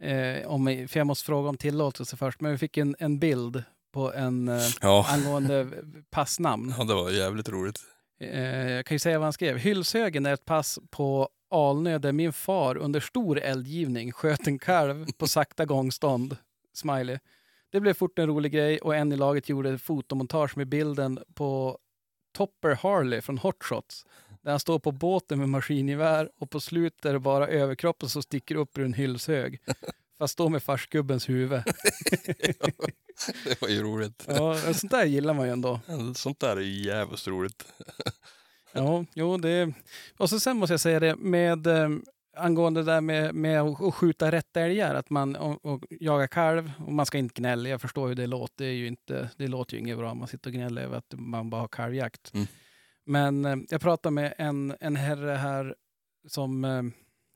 Eh, om, för jag måste fråga om tillåtelse först. Men vi fick en, en bild på en eh, Ja. angående passnamn. ja, det var jävligt roligt. Eh, jag kan ju säga vad han skrev. Hylshögen är ett pass på Alnö där min far under stor eldgivning sköt en kalv på sakta gångstånd. Smiley. Det blev fort en rolig grej och en i laget gjorde fotomontage med bilden på Topper Harley från Hot Shots. Där han står på båten med maskingevär och på slutet är det bara överkroppen som sticker upp ur en hylshög. Fast då med farsgubbens huvud. Det var ju roligt. Ja, sånt där gillar man ju ändå. Sånt där är jävligt roligt. Ja, jo det... Och så sen måste jag säga det med eh, angående det där med, med att skjuta rätt älgar, att man och, och jaga kalv och man ska inte gnälla. Jag förstår hur det låter. Det, är ju inte, det låter ju inget bra om man sitter och gnäller över att man bara har kalvjakt. Mm. Men eh, jag pratade med en, en herre här som, eh,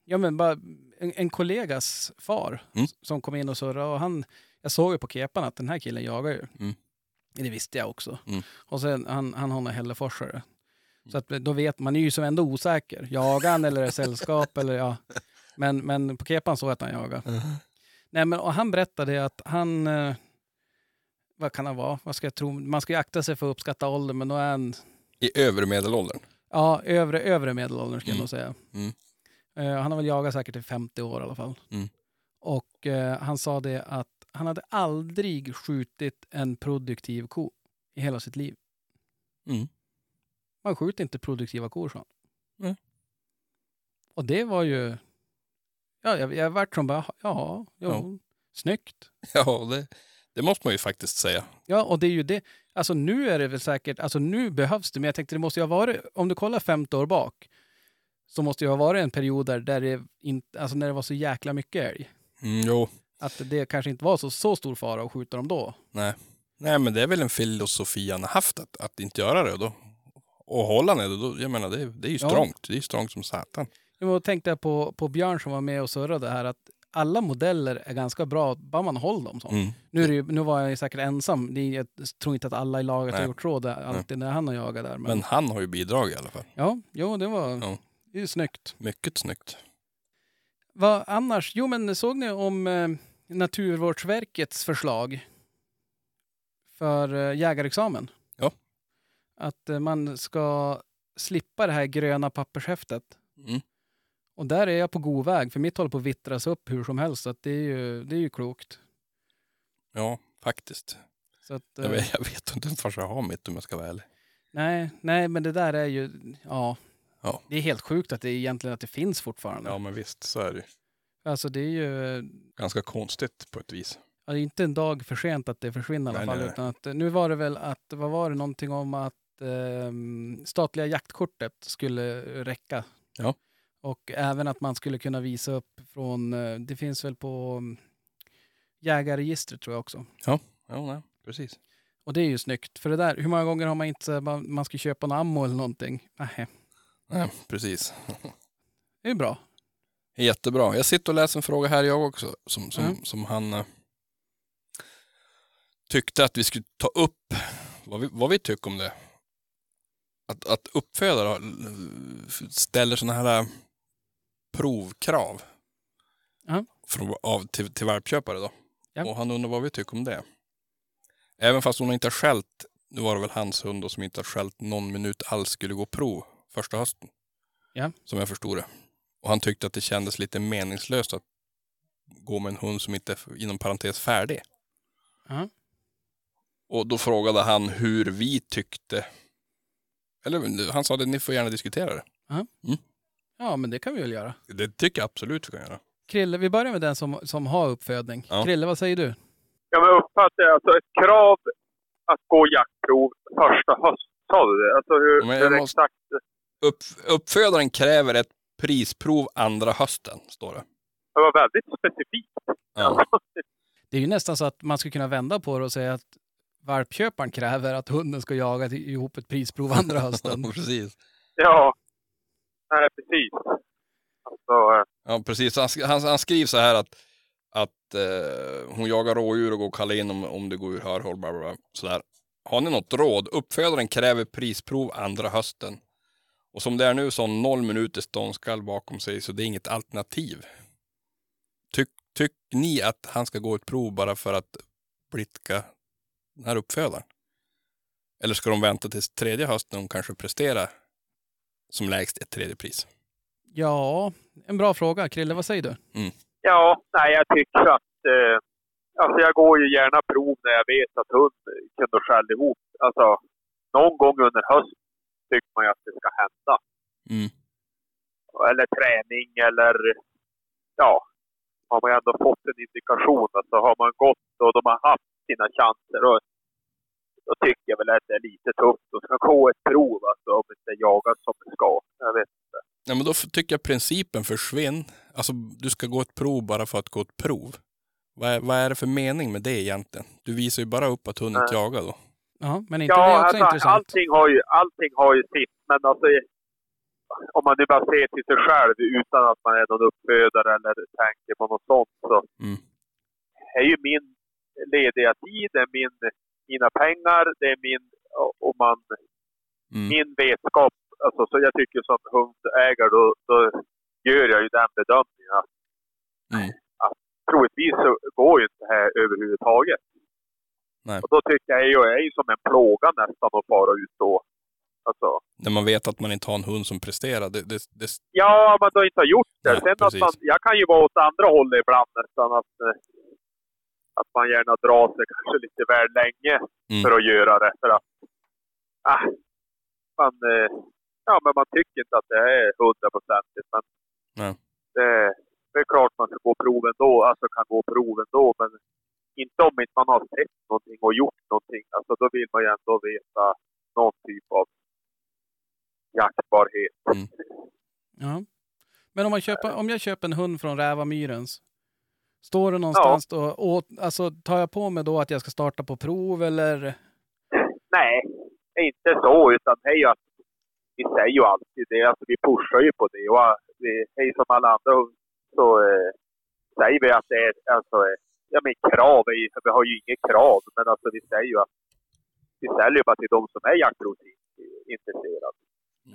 ja men bara en, en kollegas far Mm. som kom in och surrade och han, jag såg ju på kepan att den här killen jagar ju. Mm. Det visste jag också. Mm. Och sen, han, han har en hälleforsare. Så att då vet man är ju som ändå osäker. Jagar han eller är det sällskap eller ja. Men, men på kepan såg jag att han jagar. Nej men och han berättade att han, eh, vad kan han vara? Vad ska jag tro? Man ska ju akta sig för att uppskatta ålder men då är han, I övre medelåldern. ja övre, övre medelåldern jag Mm. nog säga. Mm. Eh, han har väl jagat säkert i 50 år i alla fall. Mm. Och eh, han sa det att han hade aldrig skjutit en produktiv ko i hela sitt liv. Mm. Man skjuter inte produktiva kor, sa. Nej. Och det var ju... Ja, jag, jag vart som bara, ja, jo, Ja. snyggt. Ja, det, det måste man ju faktiskt säga. Ja, och det är ju det. Alltså nu är det väl säkert, alltså nu behövs det, men jag tänkte det måste ju ha varit, om du kollar 50 år bak, så måste det ha varit en period där, där det inte, alltså när det var så jäkla mycket älg. Mm, jo, Att det kanske inte var så, så stor fara att skjuta dem då. nej. Nej, men det är väl en filosofi han har haft att, att inte göra det. Och, då, och hålla det, då, jag menar det, det är ju Ja. strångt. Det är strångt som satan. Då tänkte jag på, på Björn som var med och surrade här, att alla modeller är ganska bra, bara man håller dem så. Mm. Nu, är ju, nu var jag ju säkert ensam. Det är, jag tror inte att alla i laget har Nej. gjort så där, alltid när han har jagat där. Men, Men han har ju bidrag i alla fall. ja, jo, det var Ja. det är ju snyggt. Mycket snyggt. Vad annars? Jo, men såg ni om eh, Naturvårdsverkets förslag för eh, jägarexamen? Att eh, man ska slippa det här gröna pappershäftet. Mm. Och där är jag på god väg, för mitt håller på att vittras upp hur som helst. Så det, är ju, det är ju klokt. Ja, faktiskt. Så att, Jag eh, vet, jag vet inte ens jag har mitt om jag ska vara ärlig. nej, nej, men det där är ju, ja, Ja. det är helt sjukt att det egentligen att det finns fortfarande. Ja men visst, så är det ju. Alltså det är ju, Ganska konstigt på ett vis. ja, det är inte en dag för sent att det försvinner i alla Nej, fall. nej, nej. Utan att, nu var det väl att, vad var det någonting om att ehm, statliga jaktkortet skulle räcka. Ja. Och även att man skulle kunna visa upp från, eh, det finns väl på mm, jägarregistret tror jag också. Ja, nej, precis. Och det är ju snyggt. För det där, hur många gånger har man inte man ska köpa en ammo eller någonting? Nej, Nej, precis. det är bra. Jättebra. Jag sitter och läser en fråga här jag också som, som, Mm. som han eh, tyckte att vi skulle ta upp vad vi, vad vi tycker om det. Att, att uppfödare ställer sådana här eh, provkrav Ja. från, av, till, till valpköpare då. Ja. Och han undrar vad vi tycker om det. Även fast hon inte har skällt, nu var det väl hans hund då, som inte har skällt någon minut alls skulle gå prov första hösten. Ja. Som jag förstod det. Och han tyckte att det kändes lite meningslöst att gå med en hund som inte är inom parentes färdig. Och då frågade han hur vi tyckte. Eller han sa att ni får gärna diskutera det. Ja, men det kan vi väl göra. Det tycker jag absolut vi kan göra. Krille, vi börjar med den som, som har uppfödning. Ja. Krille, vad säger du? Ja, men uppfattar jag alltså ett krav att gå jaktprov första höst, sa du det? Alltså hur, Men hur måste- exakt? Upp, uppfödaren kräver ett prisprov andra hösten, står det. Det var väldigt specifikt. Ja. Det är ju nästan så att man skulle kunna vända på det och säga att valpköparen kräver att hunden ska jaga ihop ett prisprov andra hösten. precis. Ja, nej precis. Alltså, eh, Ja, precis. Han, han, han skriver så här att, att eh, hon jagar rådjur och går och kallar in om, om det går ur hörhåll. Bla bla bla, sådär. Har ni något råd? Uppfödaren kräver prisprov andra hösten. Och som det är nu så har noll minuter ståndskall bakom sig så det är inget alternativ. Tyck, tyck ni att han ska gå ett prov bara för att blidka den här uppfödaren? Eller ska de vänta till tredje hösten när hon kanske presterar som lägst ett tredje pris? Ja, en bra fråga. Krille, vad säger du? ja, nej jag tycker att... Eh, alltså jag går ju gärna prov när jag vet att hund kunde skälla ihop. Alltså, någon gång under hösten tycker man ju att det ska hända. Mm. eller träning eller ja, har man ju ändå fått en indikation. Alltså har man gått och de har haft sina chanser och då tycker jag väl att det är lite tufft att ska gå ett prov alltså, om inte jagas som det ska. Jag vet inte. Ja, men då tycker jag principen försvinner. Alltså, du ska gå ett prov bara för att gå ett prov. Vad är, vad är det för mening med det egentligen? Du visar ju bara upp att hunden inte jagar då. Ja, men inte Ja, det också alltså, intressant? allting, har ju, allting har ju sitt, men alltså om man nu bara ser till sig själv utan att man är någon uppfödare eller tänker på något sånt så Mm. är ju min lediga tid, är min, mina pengar, det är min, och man, Mm. min vetskap. Alltså, så jag tycker som hundägare då, då gör jag ju den bedömningen att, Mm. att troligtvis så går ju inte det här överhuvudtaget. Nej. Och då tycker jag ju, är ju som en plåga nästan att fara ut då. Alltså, När man vet att man inte har en hund som presterar. Det, det, det, Ja, man har inte gjort det. Nej, Sen att man, jag kan ju vara åt andra hållet ibland nästan. Att, eh, att man gärna drar sig kanske lite väl länge Mm. för att göra det. För att, ah, man, eh, ja, men man tycker inte att det är hundraprocentigt. Men Nej. det, det är klart man ska gå proven då. Alltså kan gå proven då. Men inte om inte man har sett någonting och gjort någonting. Alltså då vill man ju ändå veta någon typ av jaktbarhet. Mm. Ja. Men om, man köper, om jag köper en hund från Rävamyrens, står det någonstans då, och, alltså, tar jag på mig då att jag ska starta på prov eller? Nej, inte så. Utan ju att vi säger ju alltid det. Alltså vi pushar ju på det. Och vi, hej som alla andra så eh, säger vi att det är alltså, eh, ja men krav. är Vi har ju inget krav. Men alltså vi säger ju att vi säljer bara till de som är jaktprovsintresserade.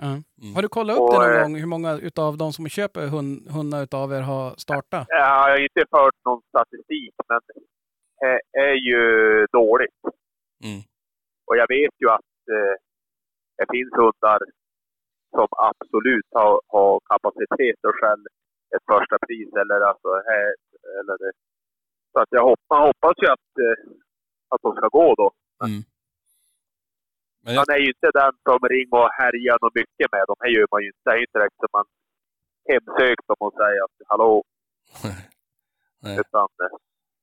Ja. Mm. Har du kollat upp Och, det någon gång, hur många utav de som köper hund, hundar utav er har startat? Jag har inte fört någon statistik, men det är ju dåligt. Mm. Och jag vet ju att eh, det finns hundar som absolut har, har kapacitet att skälla ett första pris eller alltså här, eller det. Så att jag hoppas, hoppas ju att, eh, att de ska gå då. Mm. Men jag, Han är ju inte den som ringer och härjar något mycket med dem. Det gör man ju inte. Det är inte direkt som man hemsökt dem och säger att hallå, nej. utan eh,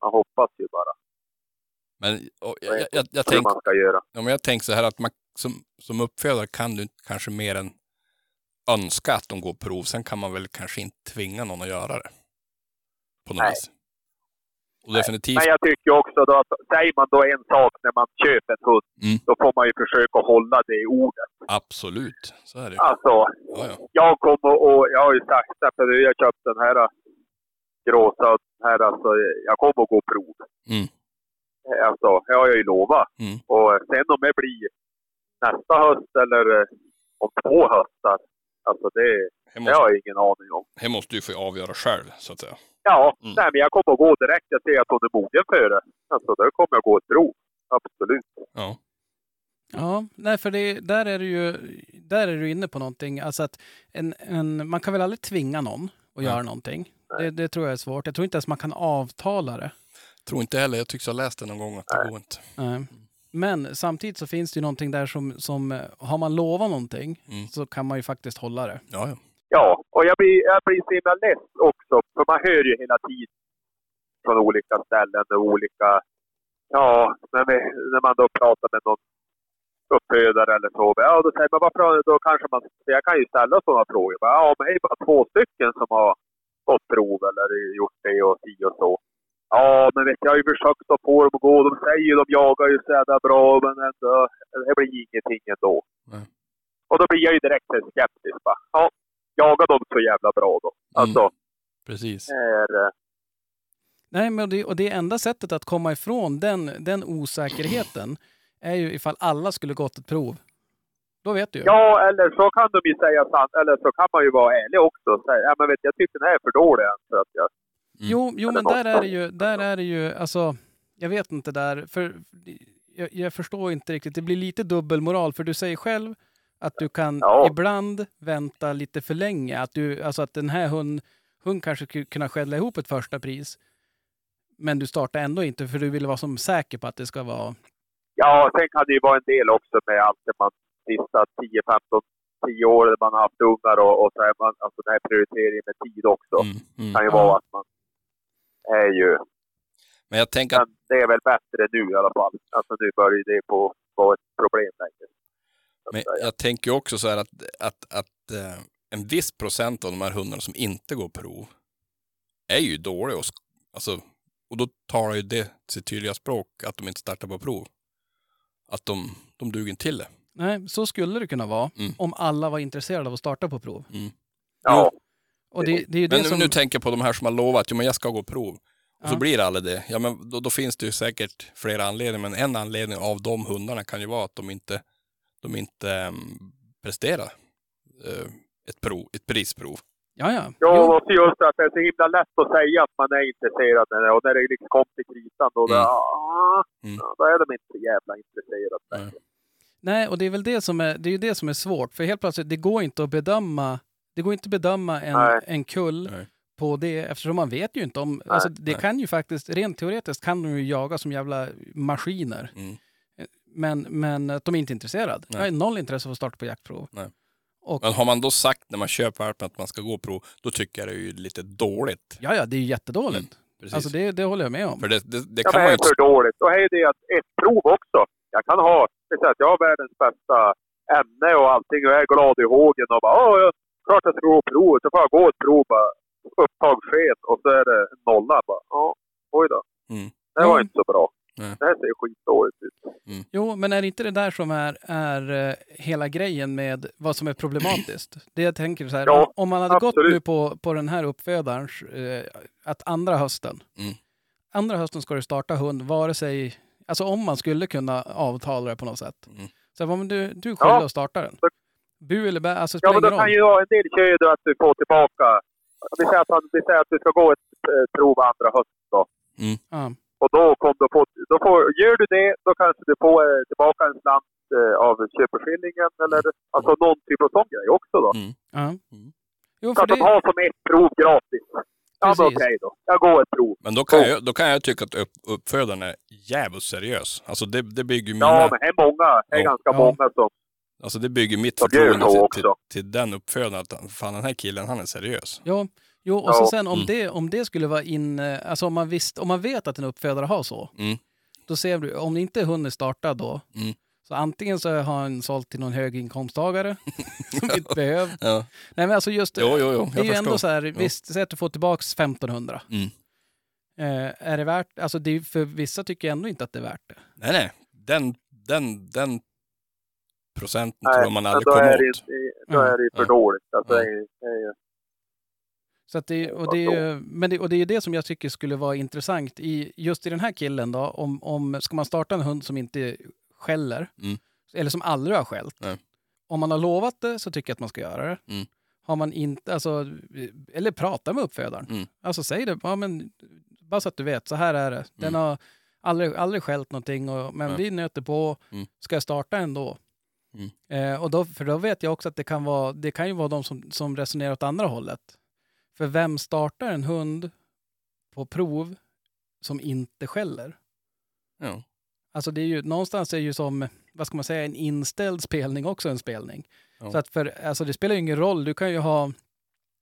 man hoppas ju bara Men och, jag, jag, jag, jag tänker. Ja, jag tänker så här att man som, som uppfödare kan du kanske mer än önska att de går prov. Sen kan man väl kanske inte tvinga någon att göra det. På något Nej. vis. Och definitivt, Men jag tycker också då att säger man då en sak när man köper en hund, Mm. då får man ju försöka hålla det i ordet. absolut. Så är det. Alltså, Ja, ja. jag kommer och jag har ju sagt att jag har köpt den här gråsa här, alltså, jag kommer att gå prov. Mm. Alltså, det har jag ju lovat. Mm. Och sen om det blir nästa höst eller eh, om två höstar, alltså det, Det det har måste, jag ingen aning om. det måste du få avgöra själv, så att säga. Ja, Mm. nej, men jag kommer att gå direkt. Jag ser att hon är mogen för det. Alltså, då kommer jag gå ett prov. Absolut. Ja. Ja, nej, för det, där är du ju där är du inne på någonting. Alltså att en, en, man kan väl aldrig tvinga någon att göra någonting. Det, det tror jag är svårt. Jag tror inte ens man kan avtala det. Tror inte heller, jag tycks ha läst det någon gång att det Nej. går inte. Nej. Men samtidigt så finns det ju någonting där som, som har man lovat någonting Mm. så kan man ju faktiskt hålla det. Ja, ja. Ja, och jag blir, jag blir så himla less också. För man hör ju hela tiden från olika ställen och olika... Ja, när, vi, när man då pratar med någon uppfödare eller så. Ja, då säger man varför då kanske man... Jag kan ju ställa sådana frågor. Ja, men det är bara två stycken som har fått prov eller gjort det och si och så. Ja, men vet jag har ju försökt att få dem att gå. De säger ju de jagar ju så jävla bra, men ändå, det blir ingenting ändå. Nej. Och då blir jag ju direkt skeptisk. Bara, ja, jagar de så jävla bra då? Alltså, Precis. är, eh, Nej, men det, och det enda sättet att komma ifrån den, den osäkerheten är ju ifall alla skulle gått ett prov. Då vet du ju. ja, eller så kan de ju säga sant, eller så kan man ju vara ärlig också och säga, ja men vet jag tycker den här är för dålig än för att jag... Jo, jo Eller men där är det ju, där är det ju, alltså, jag vet inte där, för jag, jag förstår inte riktigt, det blir lite dubbelmoral, för du säger själv att du kan Ja. ibland vänta lite för länge, att du, alltså att den här hund, hund kanske skulle kunna skälla ihop ett första pris, men du startar ändå inte för du vill vara som säker på att det ska vara, Ja, sen kan det ju vara en del också med allt det man sista 10, 15, 10 år där man har haft ungar och, och så är man, alltså den här prioriteringen med tid också. Mm, mm. kan ju Ja. vara att man är ju... Men jag tänker att Men det är väl bättre nu i alla fall. Alltså nu börjar det på vara ett problem längre. Men säga. jag tänker också så här att, att, att eh, en viss procent av de här hundarna som inte går prov är ju dåliga. Och, alltså, och då talar ju det sitt tydliga språk att de inte startar på prov. Att de, de duger inte till det. nej, så skulle det kunna vara Mm. om alla var intresserade av att starta på prov. Ja, Och det, det är ju det Men som... nu tänker jag på de här som har lovat att jag ska gå prov. Och så blir det aldrig det. Ja, men då, då finns det ju säkert flera anledningar. Men en anledning av de hundarna kan ju vara att de inte, de inte ehm, presterar eh, ett, prov, ett prisprov. Ja, ja. Jo, och så just att det är så himla lätt att säga att man är intresserad när det, och när det liksom kom till kritan då, Mm. då, ah, Mm. ja, då är de inte jävla intresserade. Nej. Nej, och det är väl det som är, det är ju det som är svårt. För helt plötsligt, det går inte att bedöma, det går inte att bedöma en, Nej. en kull Nej. på det eftersom man vet ju inte om, alltså det Nej. kan ju faktiskt, rent teoretiskt kan de ju jaga som jävla maskiner. Mm. Men, men att de är inte intresserade. Nej. Jag har noll intresse av att starta på jaktprov. Nej. Och Men har man då sagt när man köper valpen att man ska gå prov, då tycker jag det är ju lite dåligt. ja, ja, det är ju jättedåligt. Precis. Alltså det, det håller jag med om. För det, det, det Ja, kan men man det ju är för dåligt. Och det är det att ett prov också. Jag kan ha, det är så att jag har världens bästa ämne och allting och jag är glad i hågen och bara, ja, ja, klart jag ska gå provet. Så får jag gå ett prov bara, upptag sken och så är det nolla bara, ja, oj då. Mm. Det var Ja. inte så bra. Nej. Det här ser skitdåligt ut. Jo, men är det inte det där som är, är eh, hela grejen med vad som är problematiskt? Det jag tänker så här, Ja, om, man hade gått absolut. nu på, på den här uppfödarens, eh, att andra hösten, Mm. andra hösten ska du starta hund, vare sig, alltså om man skulle kunna avtala det på något sätt. Mm. Så vad, men du, du skyldig Ja. att starta den. Bu eller bä, alltså det Ja, spelar men då kan ju vara en del kör ju då att du får tillbaka, vi säger att, han, vi säger att du ska gå ett eh, prov andra hösten då. Ja. Och då, kom du på, då får, gör du det, då kanske du får eh, tillbaka en slant eh, av köpeskillingen eller alltså någon typ av sån grej också då. Mm. Ja. Mm. Jo, Så för att de det, har som ett prov gratis. Ja, men okej då. Jag går ett prov. Men då kan, jag, då kan jag tycka att upp, uppfödaren är jävligt seriös. Alltså det, det bygger mina... Ja, men det är många. Det är Ja. ganska Ja. många som... Alltså det bygger mitt förtroende till, till, till den uppfödaren att fan den här killen han är seriös. Jo, jo och så sen om, Mm. det, om det skulle vara in... Alltså om man, visst, om man vet att en uppfödare har så, Mm. då ser du, om inte hunden är startad då, Mm. så antingen så har han sålt till någon höginkomsttagare som inte behöver. Ja. Nej men alltså just Jo, jo, jo, det är ju ändå så här, visst, säg att du får tillbaka 1500. Mm. Eh, är det värt, alltså det är, ju- för vissa tycker jag ändå inte att det är värt det. Nej, nej. Den, den, den procenten Nej, tror man aldrig kommer åt. det, då är det för Ja. dåligt. Alltså, det är, det är, Så att det, och, det men det, och det är det som jag tycker skulle vara intressant i just i den här killen då. Om, om ska man starta en hund som inte skäller, Mm. eller som aldrig har skällt. Nej. Om man har lovat det så tycker jag att man ska göra det. Mm. Har man inte, alltså, eller prata med uppfödaren. Mm. Alltså säg det, ja, men, bara så att du vet, så här är det. Den har aldrig, aldrig skällt någonting, och, men Nej. vi nöter på. Mm. Ska jag starta ändå? Mm. Eh, och då, för då vet jag också att det kan, vara, det kan ju vara de som, som resonerar åt andra hållet. För vem startar en hund på prov som inte skäller? Ja. Alltså det är ju, någonstans är ju som, vad ska man säga, en inställd spelning också en spelning. Ja. Så att för, alltså det spelar ju ingen roll, du kan ju ha,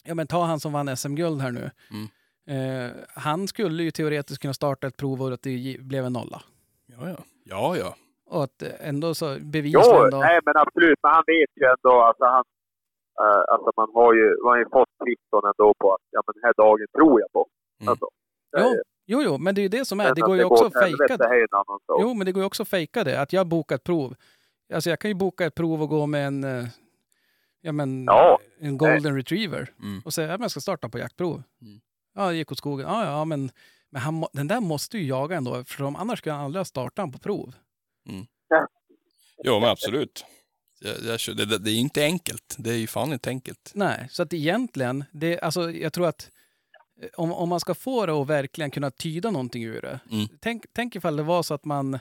ja men ta han som vann SM-guld här nu. Mm. Eh, han skulle ju teoretiskt kunna starta ett prov och att det blev en nolla. Ja, ja. Ja, ja. Och att eh, ändå så jo, bevisligen då. nej men absolut. Men han vet ju ändå, alltså han... eh, alltså man har ju, man har ju fått kvitton ändå på att ja, men den här dagen tror jag på. Mm. Alltså, det Jo, är- Jo, jo, men det är ju det som är. Det går ju också att fejka sak. Jo, men det går ju också att fejka det. Att jag bokar ett prov. Alltså jag kan ju boka ett prov och gå med en, eh, ja, men, Ja. en golden retriever Mm. och säga att jag ska starta på jaktprov. Mm. Ja, det gick åt skogen. Ja, ja, men, men han, den där måste ju jaga ändå, eftersom annars skulle han aldrig ha startat på prov. Jo, men absolut. Jag, jag, det, det, är inte enkelt. Det är ju fan inte enkelt. Nej, så att egentligen, det, alltså, jag tror att eh, om, om man ska få det att verkligen kunna tyda någonting ur det. Mm. Tänk, tänk ifall det var så att man,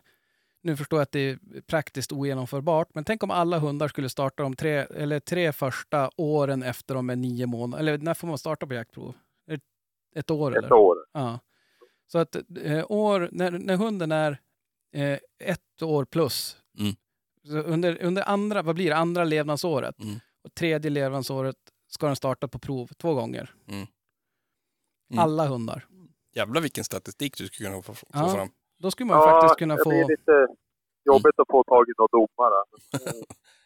nu förstår jag att det är praktiskt ogenomförbart, men tänk om alla hundar skulle starta de tre, eller tre första åren efter de är nio månader. Eller när får man starta på jaktprov? Ett, ett år Ett eller? år. Ja. Så att eh, år, när, när hunden är eh, ett år plus, Mm. Så under, under andra, vad blir det, andra levnadsåret Mm. och tredje levnadsåret ska den starta på prov två gånger. Mm. Alla hundar. Jävlar vilken statistik du skulle kunna få, få Ja. fram. Då skulle man faktiskt kunna det få... blir lite jobbigt att få tag i någon domare.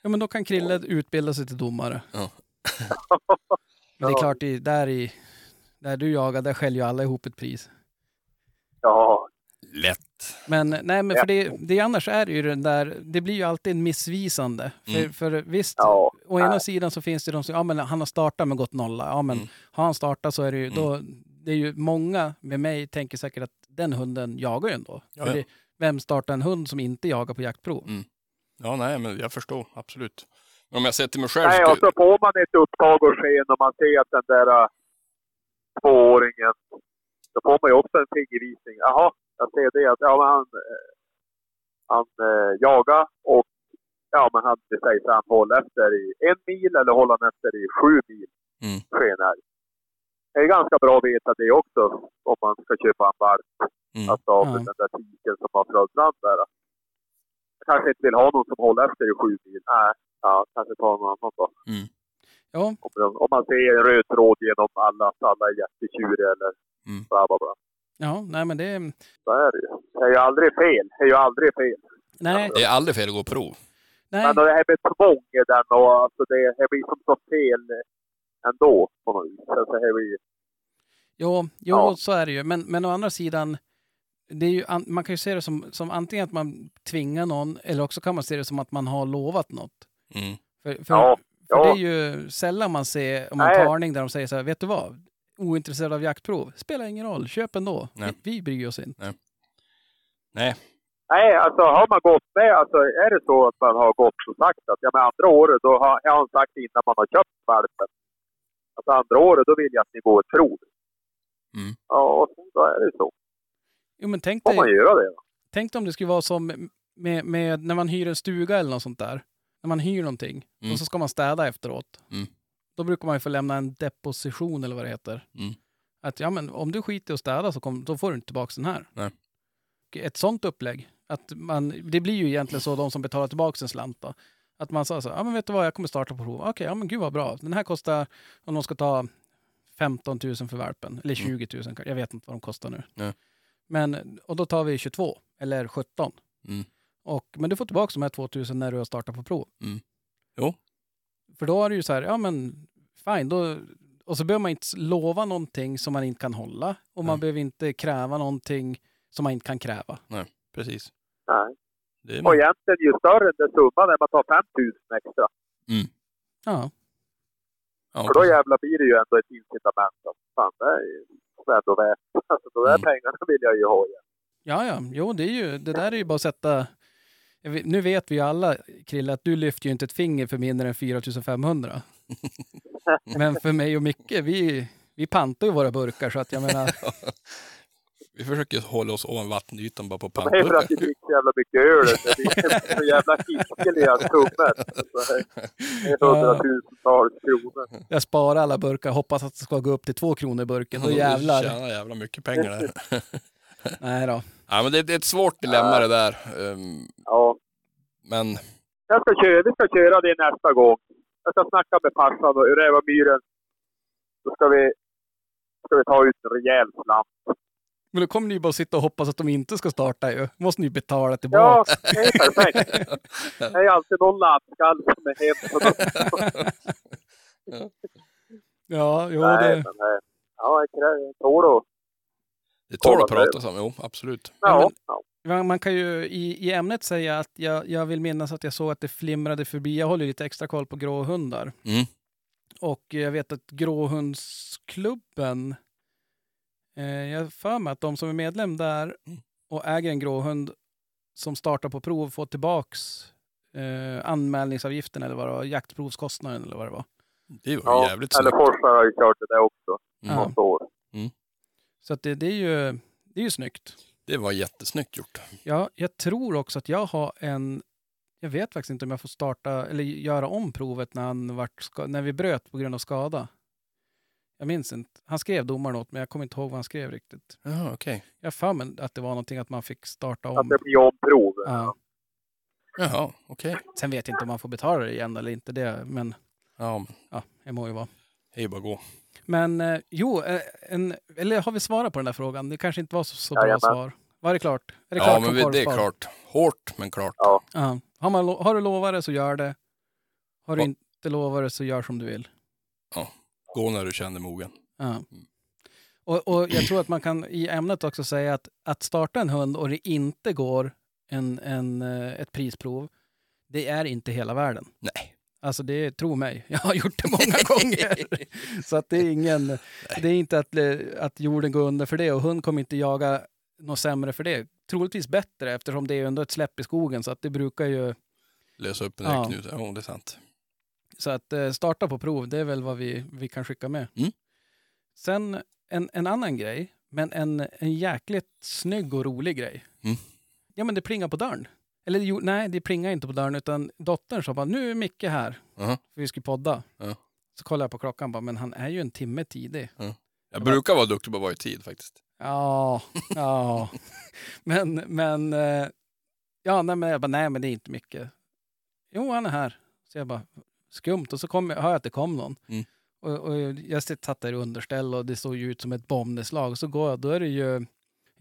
Ja, men då kan Krille utbilda sig till domare. Ja. Men det är Ja. klart, i, där, i, där du jagar, där skäller ju alla ihop ett pris. Ja, Lätt. Men nej, men för det, det annars är det ju den där, det blir ju alltid en missvisande. För, Mm. för visst, ja. å ena sidan så finns det de som, ja men han har startat men gått nolla. Ja men Mm. har han startat så är det ju, Mm. då, det är ju många med mig tänker säkert att den hunden jagar ju ändå. Ja, För ja. Det, vem startar en hund som inte jagar på jaktprov? Mm. Ja, nej, men jag förstår. Absolut. Men om jag ser till mig själv. Nej, och så får man ett upptag och sken och man ser att den där äh, tvååringen, då får man ju också en fingervisning. Jaha, jag ser det att ja, men han, eh, han eh, jagar och ja, men han, det sägs att han håller efter i en mil eller håller han efter i sju mil Mm. skenälg. Det är ganska bra att veta det också om man ska köpa en valp. Mm. Alltså av Ja. den där tiken som har flöt fram där. Jag kanske inte vill ha någon som håller efter i sju mil. Nej, ja, kanske ta någon annan då. Ja, Om, om man ser en röd tråd genom alla, att alla är jättetjuriga eller Mm. bla bla bla. Ja, nej men det, Så är det ju. Det är ju aldrig fel. Det är ju aldrig fel. nej, Det är aldrig fel att gå prov. nej. Men det här med tvång i den och alltså det, det blir som så fel ändå på något vis. Alltså, det blir, Jo, jo Ja. så är det ju. Men, men å andra sidan, det är ju, an- man kan ju se det som, som antingen att man tvingar någon eller också kan man se det som att man har lovat något. Mm. För, för, Ja, för ja. det är ju sällan man ser om en Nej. parning där de säger så här, vet du vad? Ointresserad av jaktprov, spelar ingen roll, köp ändå. Nej. Vi, vi bryr oss inte. Nej. Nej, alltså har man gått med, alltså är det så att man har gått och sagt att ja men andra året då har, jag har sagt innan man har köpt valpen. Alltså andra året då vill jag att ni går ett prov. Mm. Ja, och då är det så. Jo, men tänk Får man dig, göra det då. tänk dig om det skulle vara som med, med när man hyr en stuga eller något sånt där. När man hyr någonting Mm. och så ska man städa efteråt. Mm. Då brukar man ju få lämna en deposition eller vad det heter. Mm. Att ja, men om du skiter i att städa så kom, då får du inte tillbaka den här. Nej. Och Ett sånt upplägg, att man, det blir ju egentligen så de som betalar tillbaka sin slant då. Att man sa så, ja men vet du vad, jag kommer starta på prov. Okej, ja men gud vad bra. Den här kostar, om de ska ta 15 000 för valpen, eller 20 000, kanske. jag vet inte vad de kostar nu. Nej. Men, och då tar vi 22, eller 17. Mm. Och, men du får tillbaka de här 2 000 när du har startat på prov. Mm. Jo. För då är det ju så här, ja men fine, då, och så behöver man inte lova någonting som man inte kan hålla. Och man Nej. behöver inte kräva någonting som man inte kan kräva. Precis. Nej. Det är Och egentligen ju större den summan när man tar 5 000 extra. Ja, ja, För då jävlar blir det ju ändå ett incitament. Fan, det är ju ändå värt. Alltså de där Mm. pengarna vill jag ju ha igen. ja, ja. Jo, det, är ju, det där är ju bara att sätta... Nu vet vi ju alla, Krille, att du lyfter ju inte ett finger för mindre än 4 500. Men för mig och Micke, vi, vi pantar ju våra burkar så att jag menar... Vi försöker hålla oss ovan vattenytan bara på Det är för att pantburkar. det dricker så jävla mycket öl. Det blir så jävla hiskeliga summor. Så Det är hundratusentals kronor. Jag sparar alla burkar, hoppas att det ska gå upp till två kronor burken. Då Du jävlar. tjänar jävla mycket pengar där. Nej då. ja, men det, det är ett svårt dilemma det där. Ja. Men Jag ska köra, vi ska köra det nästa gång. Jag ska snacka med farsan och räva myren. Då ska vi, ska vi ta ut en rejäl slant. Men då kommer ni bara sitta och hoppas att de inte ska starta ju. måste ni betala Ja, tillbaka. det är perfekt. Det är alltid någon lappskall som är hem. Ja, jo Nej, det... men, eh, ja, det tål. Det tål att prata om, jo absolut. Ja, Ja, men- ja. Man kan ju i, i ämnet säga att jag, jag vill minnas att jag såg att det flimrade förbi. Jag håller ju lite extra koll på gråhundar. Mm. Och jag vet att gråhundsklubben, eh, jag för mig att de som är medlem där Mm. och äger en gråhund som startar på prov får tillbaks eh, anmälningsavgiften eller vad det var, jaktprovskostnaden eller vad det var. Det var ja. jävligt Eller snyggt. Forsberg har ju kört det där också. Mm. Ja. År. Så att det, det, är ju, det är ju snyggt. Det var jättesnyggt gjort. Ja, jag tror också att jag har en... Jag vet faktiskt inte om jag får starta eller göra om provet när, han vart när vi bröt på grund av skada. Jag minns inte. Han skrev domaren åt mig, jag kommer inte ihåg vad han skrev riktigt. Jaha, okej. Jag har mig att det var någonting att man fick starta Att om. det blir omprov. Ja. Jaha, okej. Sen vet jag inte om man får betala det igen eller inte, det, men Ja, men ja, det må ju vara. det är ju bara att gå. Men eh, jo, eh, en, eller har vi svarat på den där frågan? Det kanske inte var så, så bra Jajamän. svar. Var det klart? Är det Ja, klart men vi, det är klart. Hårt, men klart. Ja. Ja. Har, man, har du lovat det så gör det. Har du Ja. inte lovat det så gör som du vill. Gå när du känner mogen. Ja. Och, och jag tror att man kan i ämnet också säga att att starta en hund och det inte går en, en, eh, ett prisprov, det är inte hela världen. Nej. Alltså det, tro mig, jag har gjort det många gånger. Så att det är ingen, det är inte att, eh, att jorden går under för det och hund kommer inte jaga något sämre för det. Troligtvis bättre eftersom det är ändå ett släpp i skogen så att det brukar ju, Lösa upp en Ja. ja. knut. Ja, det är sant. så att eh, starta på prov, det är väl vad vi, vi kan skicka med. Mm. Sen en, en annan grej, men en, en jäkligt snygg och rolig grej. Mm. Ja men det plingar på dörren. Eller jo, nej, det plingar inte på dörren utan dottern sa bara nu är Micke här. Jaha. För vi skulle podda. Ja. Så kollade jag på klockan och bara, men han är ju en timme tidig. Jag brukar vara duktig på att vara i tid faktiskt. Ja, ja. men, men, eh, ja, nej, men jag bara, nej, men det är inte mycket. Jo, han är här. Så jag bara, skumt. Och så kom, hör jag att det kom någon. Mm. Och, och jag satt där i underställ och det såg ju ut som ett bombnedslag. Och så går jag, då är det ju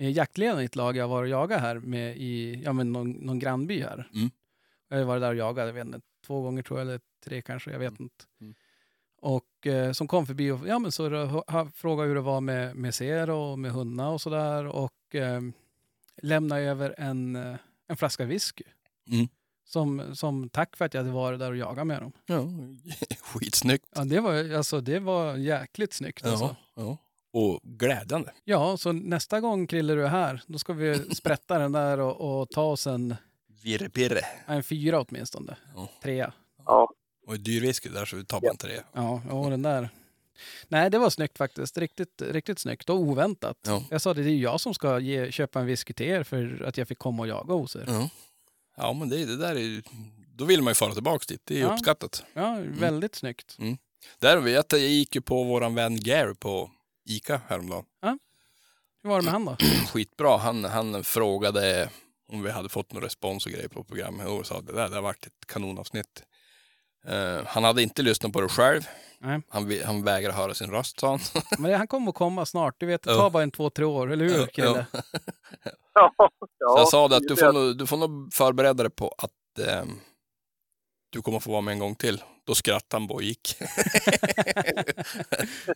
jaktledaren i ett lag jag var och jagade här med i ja, men någon, någon grannby här. Mm. Jag har varit där och jagat, jag vet inte, två gånger tror jag, eller tre kanske, jag vet inte. Mm. Och eh, som kom förbi och ja, men så ha, frågade hur det var med, med Zero och med hundarna och sådär. Och eh, lämnade över en, eh, en flaska whisky. Mm. Som, som tack för att jag hade varit där och jagat med dem. Ja, skitsnyggt. Ja, det var, alltså, det var jäkligt snyggt. Alltså. Ja, ja. Och glädjande. Ja, så nästa gång Krille du är här, då ska vi sprätta den där och, och ta oss en, Virrepirre. en fyra åtminstone. Ja. Trea. Ja. Och dyr whisky där så vi tar bara en tre. Ja, ja, den där. Nej, det var snyggt faktiskt. Riktigt, riktigt snyggt och oväntat. Ja. Jag sa det, det är ju jag som ska ge, köpa en whisky till er för att jag fick komma och jaga hos er. Ja, ja men det, det där är ju... Då vill man ju fara tillbaka dit. Det är Ja. uppskattat. Ja, väldigt snyggt. Där vet jag, jag gick ju på våran vän Gary på Ica häromdagen. Hur var det med han då? Skitbra. Han, han frågade om vi hade fått någon respons och grejer på programmet och sa att det där det har varit ett kanonavsnitt. Eh, han hade inte lyssnat på det själv. Nej. Han, han vägrar höra sin röst, sa han. Men han kommer att komma snart. Du vet, det Ja. tar bara en två, tre år, eller hur Ja, Krille? ja. Ja, Så ja, jag sa det att du får, nog, du får nog förbereda dig på att ehm, du kommer få vara med en gång till. Då skrattade han bara och gick.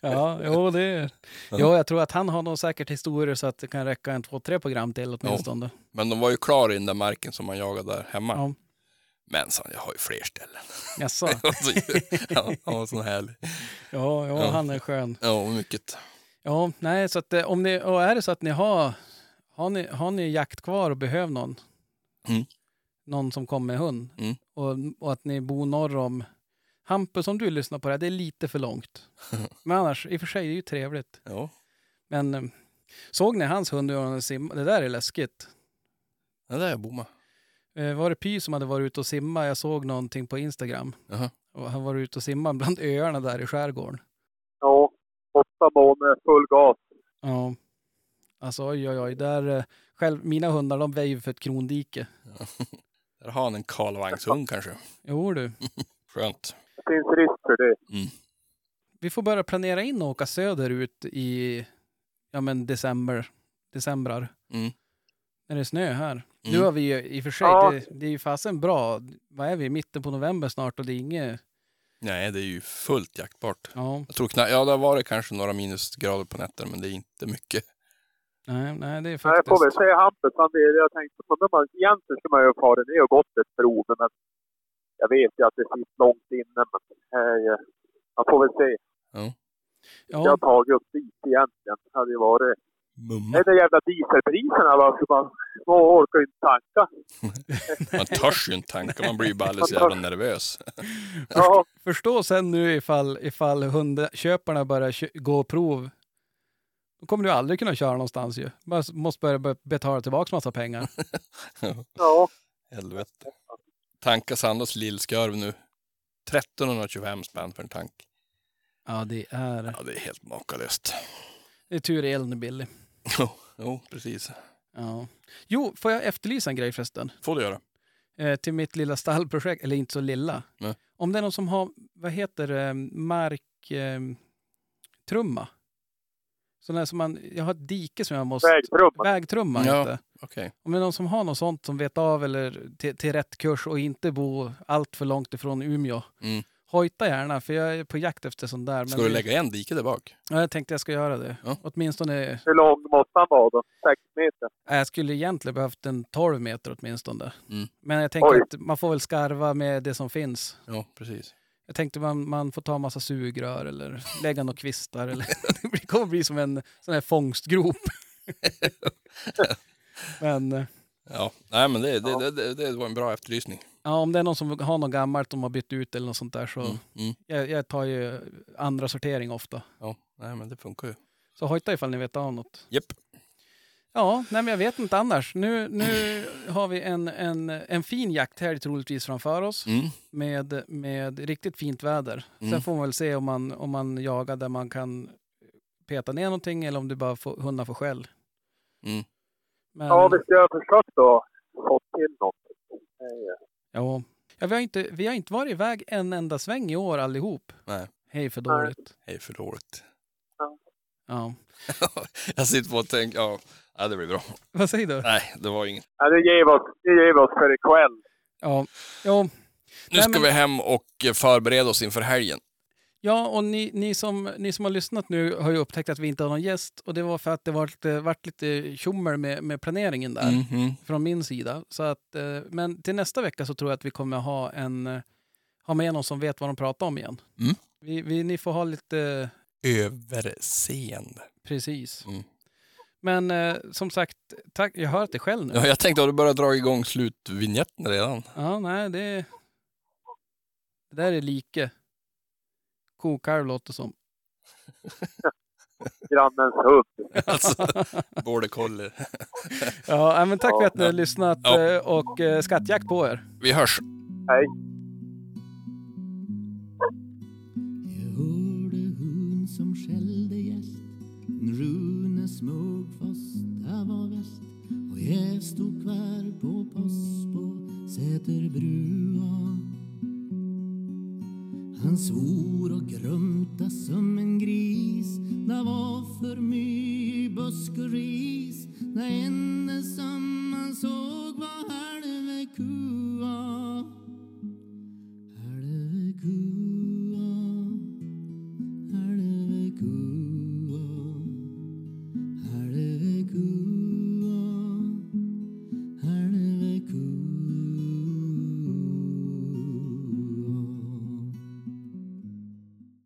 Ja, jo, det... Jo, jag tror att han har nog säkert historier så att det kan räcka en två, tre program till åtminstone. Men de var ju klara i den där marken som man jagade där hemma. Ja. Men han, jag har ju fler ställen. Jaså? Ja, han var så härlig. Ja, ja, Ja. han är skön. Ja, mycket. Ja, nej, så att eh, om ni, och är det så att ni har, har ni, har ni jakt kvar och behöver någon, Mm. Någon som kommer med hund Mm. och, och att ni bor norr om Hampus, om du lyssnar på det här, det är lite för långt. Men annars, i och för sig, det är ju trevligt. Ja, Men eh, såg ni hans hund han simmade? Det där är läskigt. det där är bomma. Eh, var det Py som hade varit ute och simma? Jag såg någonting på Instagram. Jaha. Och han var ute och simmade bland öarna där i skärgården. Ja, åtta månader, full gas. Ja. Alltså oj, oj, oj. Där, eh, själv, mina hundar de väjer för ett krondike. Där har han en kalvagnshund kanske. Jo du. Skönt. Det finns risk för det. Vi får börja planera in och åka söderut i ja, men december. Decembrar. Mm. När det är snö här. Nu Mm. har vi ju i och för sig, Ja. det, det är ju fasen bra. Vad är vi? Mitten på november snart och det är inget... Nej, det är ju fullt jaktbart. Ja, Jag tror knappt, ja det har varit kanske några minusgrader på nätter, men det är inte mycket. Nej, nej det är Nej, jag faktiskt... får väl säga Hampus, han det jag tänkte på. när man- Egentligen ska man ju ha farit ner och gått ett prov, men jag vet ju att det sitter långt inne. Men eh, man får väl se. Jag Ja, har tagit upp dit egentligen. Det hade ju varit... Mumma. Det är de jävla dieselpriserna va, så man, man orkar ju inte tanka. Man törs ju inte tanka, man blir ju bara alldeles jävla nervös. Ja, förstå sen nu ifall, ifall hundköparna börjar gå prov. Då kommer du aldrig kunna köra någonstans ju. Man måste börja be- betala tillbaka massa pengar. ja. Helvete. Tanka Sandras lillskarv nu. 1325 spänn för en tank. Ja, det är, Ja, det är helt makalöst. det är tur elen är billig. Jo, jo, precis. Ja. Jo, får jag efterlysa en grej förresten? Får du göra. Eh, till mitt lilla stallprojekt, eller inte så lilla. Nej. Om det är någon som har, vad heter det, mark... Eh, trumma. Sån där som man, jag har ett dike som jag måste... Vägtrumma. Vägtrumma Ja. det. Okej. Om det är någon som har något sånt som vet av eller till, till rätt kurs och inte bo allt för långt ifrån Umeå. Mm. Hojta gärna, för jag är på jakt efter sånt där. Ska du lägga en dike där bak? Ja, jag tänkte jag ska göra det. Ja. Åtminstone, Hur lång måste han vara då? Sex meter? jag skulle egentligen behövt en 12 meter åtminstone. Mm. Men jag tänker Oj. att man får väl skarva med det som finns. Ja, precis. Jag tänkte man, man får ta en massa sugrör eller lägga några kvistar. Eller, det kommer bli som en sån här fångstgrop. Men eh, Ja, nej men det, det, det, det, det var en bra efterlysning. ja, om det är någon som har något gammalt de har bytt ut eller något sånt där så Mm. Mm. jag, jag tar ju andra sortering ofta. Ja, nej men det funkar ju. Så hojta ifall ni vet av något. Japp. Ja, nej men jag vet inte annars. Nu, nu har vi en, en, en fin jakthelg troligtvis framför oss Mm. med, med riktigt fint väder. Sen Mm. får man väl se om man, om man jagar där man kan peta ner någonting eller om det bara får, hundar får skäll. Mm. Men, Ja, vi ska ha försökt att få till något. Ja. Ja, vi, har inte, vi har inte varit iväg en enda sväng i år allihop. Nej, Hej för Nej. dåligt. hej för dåligt. Ja. Jag sitter på och tänker, ja, ja det blir bra. Vad säger du? Nej, det var inget. Ja, det ger oss, det ger oss för ikväll. Ja, jo, Nu Nej, ska men- vi hem och förbereda oss inför helgen. Ja, och ni, ni, som, ni som har lyssnat nu har ju upptäckt att vi inte har någon gäst. Och det var för att det var lite, varit lite tjommer med, med planeringen där Mhm. från min sida. Så att, eh, men till nästa vecka så tror jag att vi kommer ha, en, ha med någon som vet vad de pratar om igen. Mm. Vi, vi, ni får ha lite Överseende. precis. Mm. Men eh, som sagt, tack, jag hör att det själv nu. Ja, jag tänkte att du börjat dra igång slutvinjetten redan. Ja, nej, det, det där är like. Kokalv låter som. Grannens hund. Alltså, border collie. Ja, men tack för att ni har lyssnat Ja. eh, och eh, skattjakt på er. Vi hörs. Hej. Det stod kvar på post på Säterbrua Han svor och grumta som en gris. Det var för mycket busk och ris. Det enda som man såg var halve kua.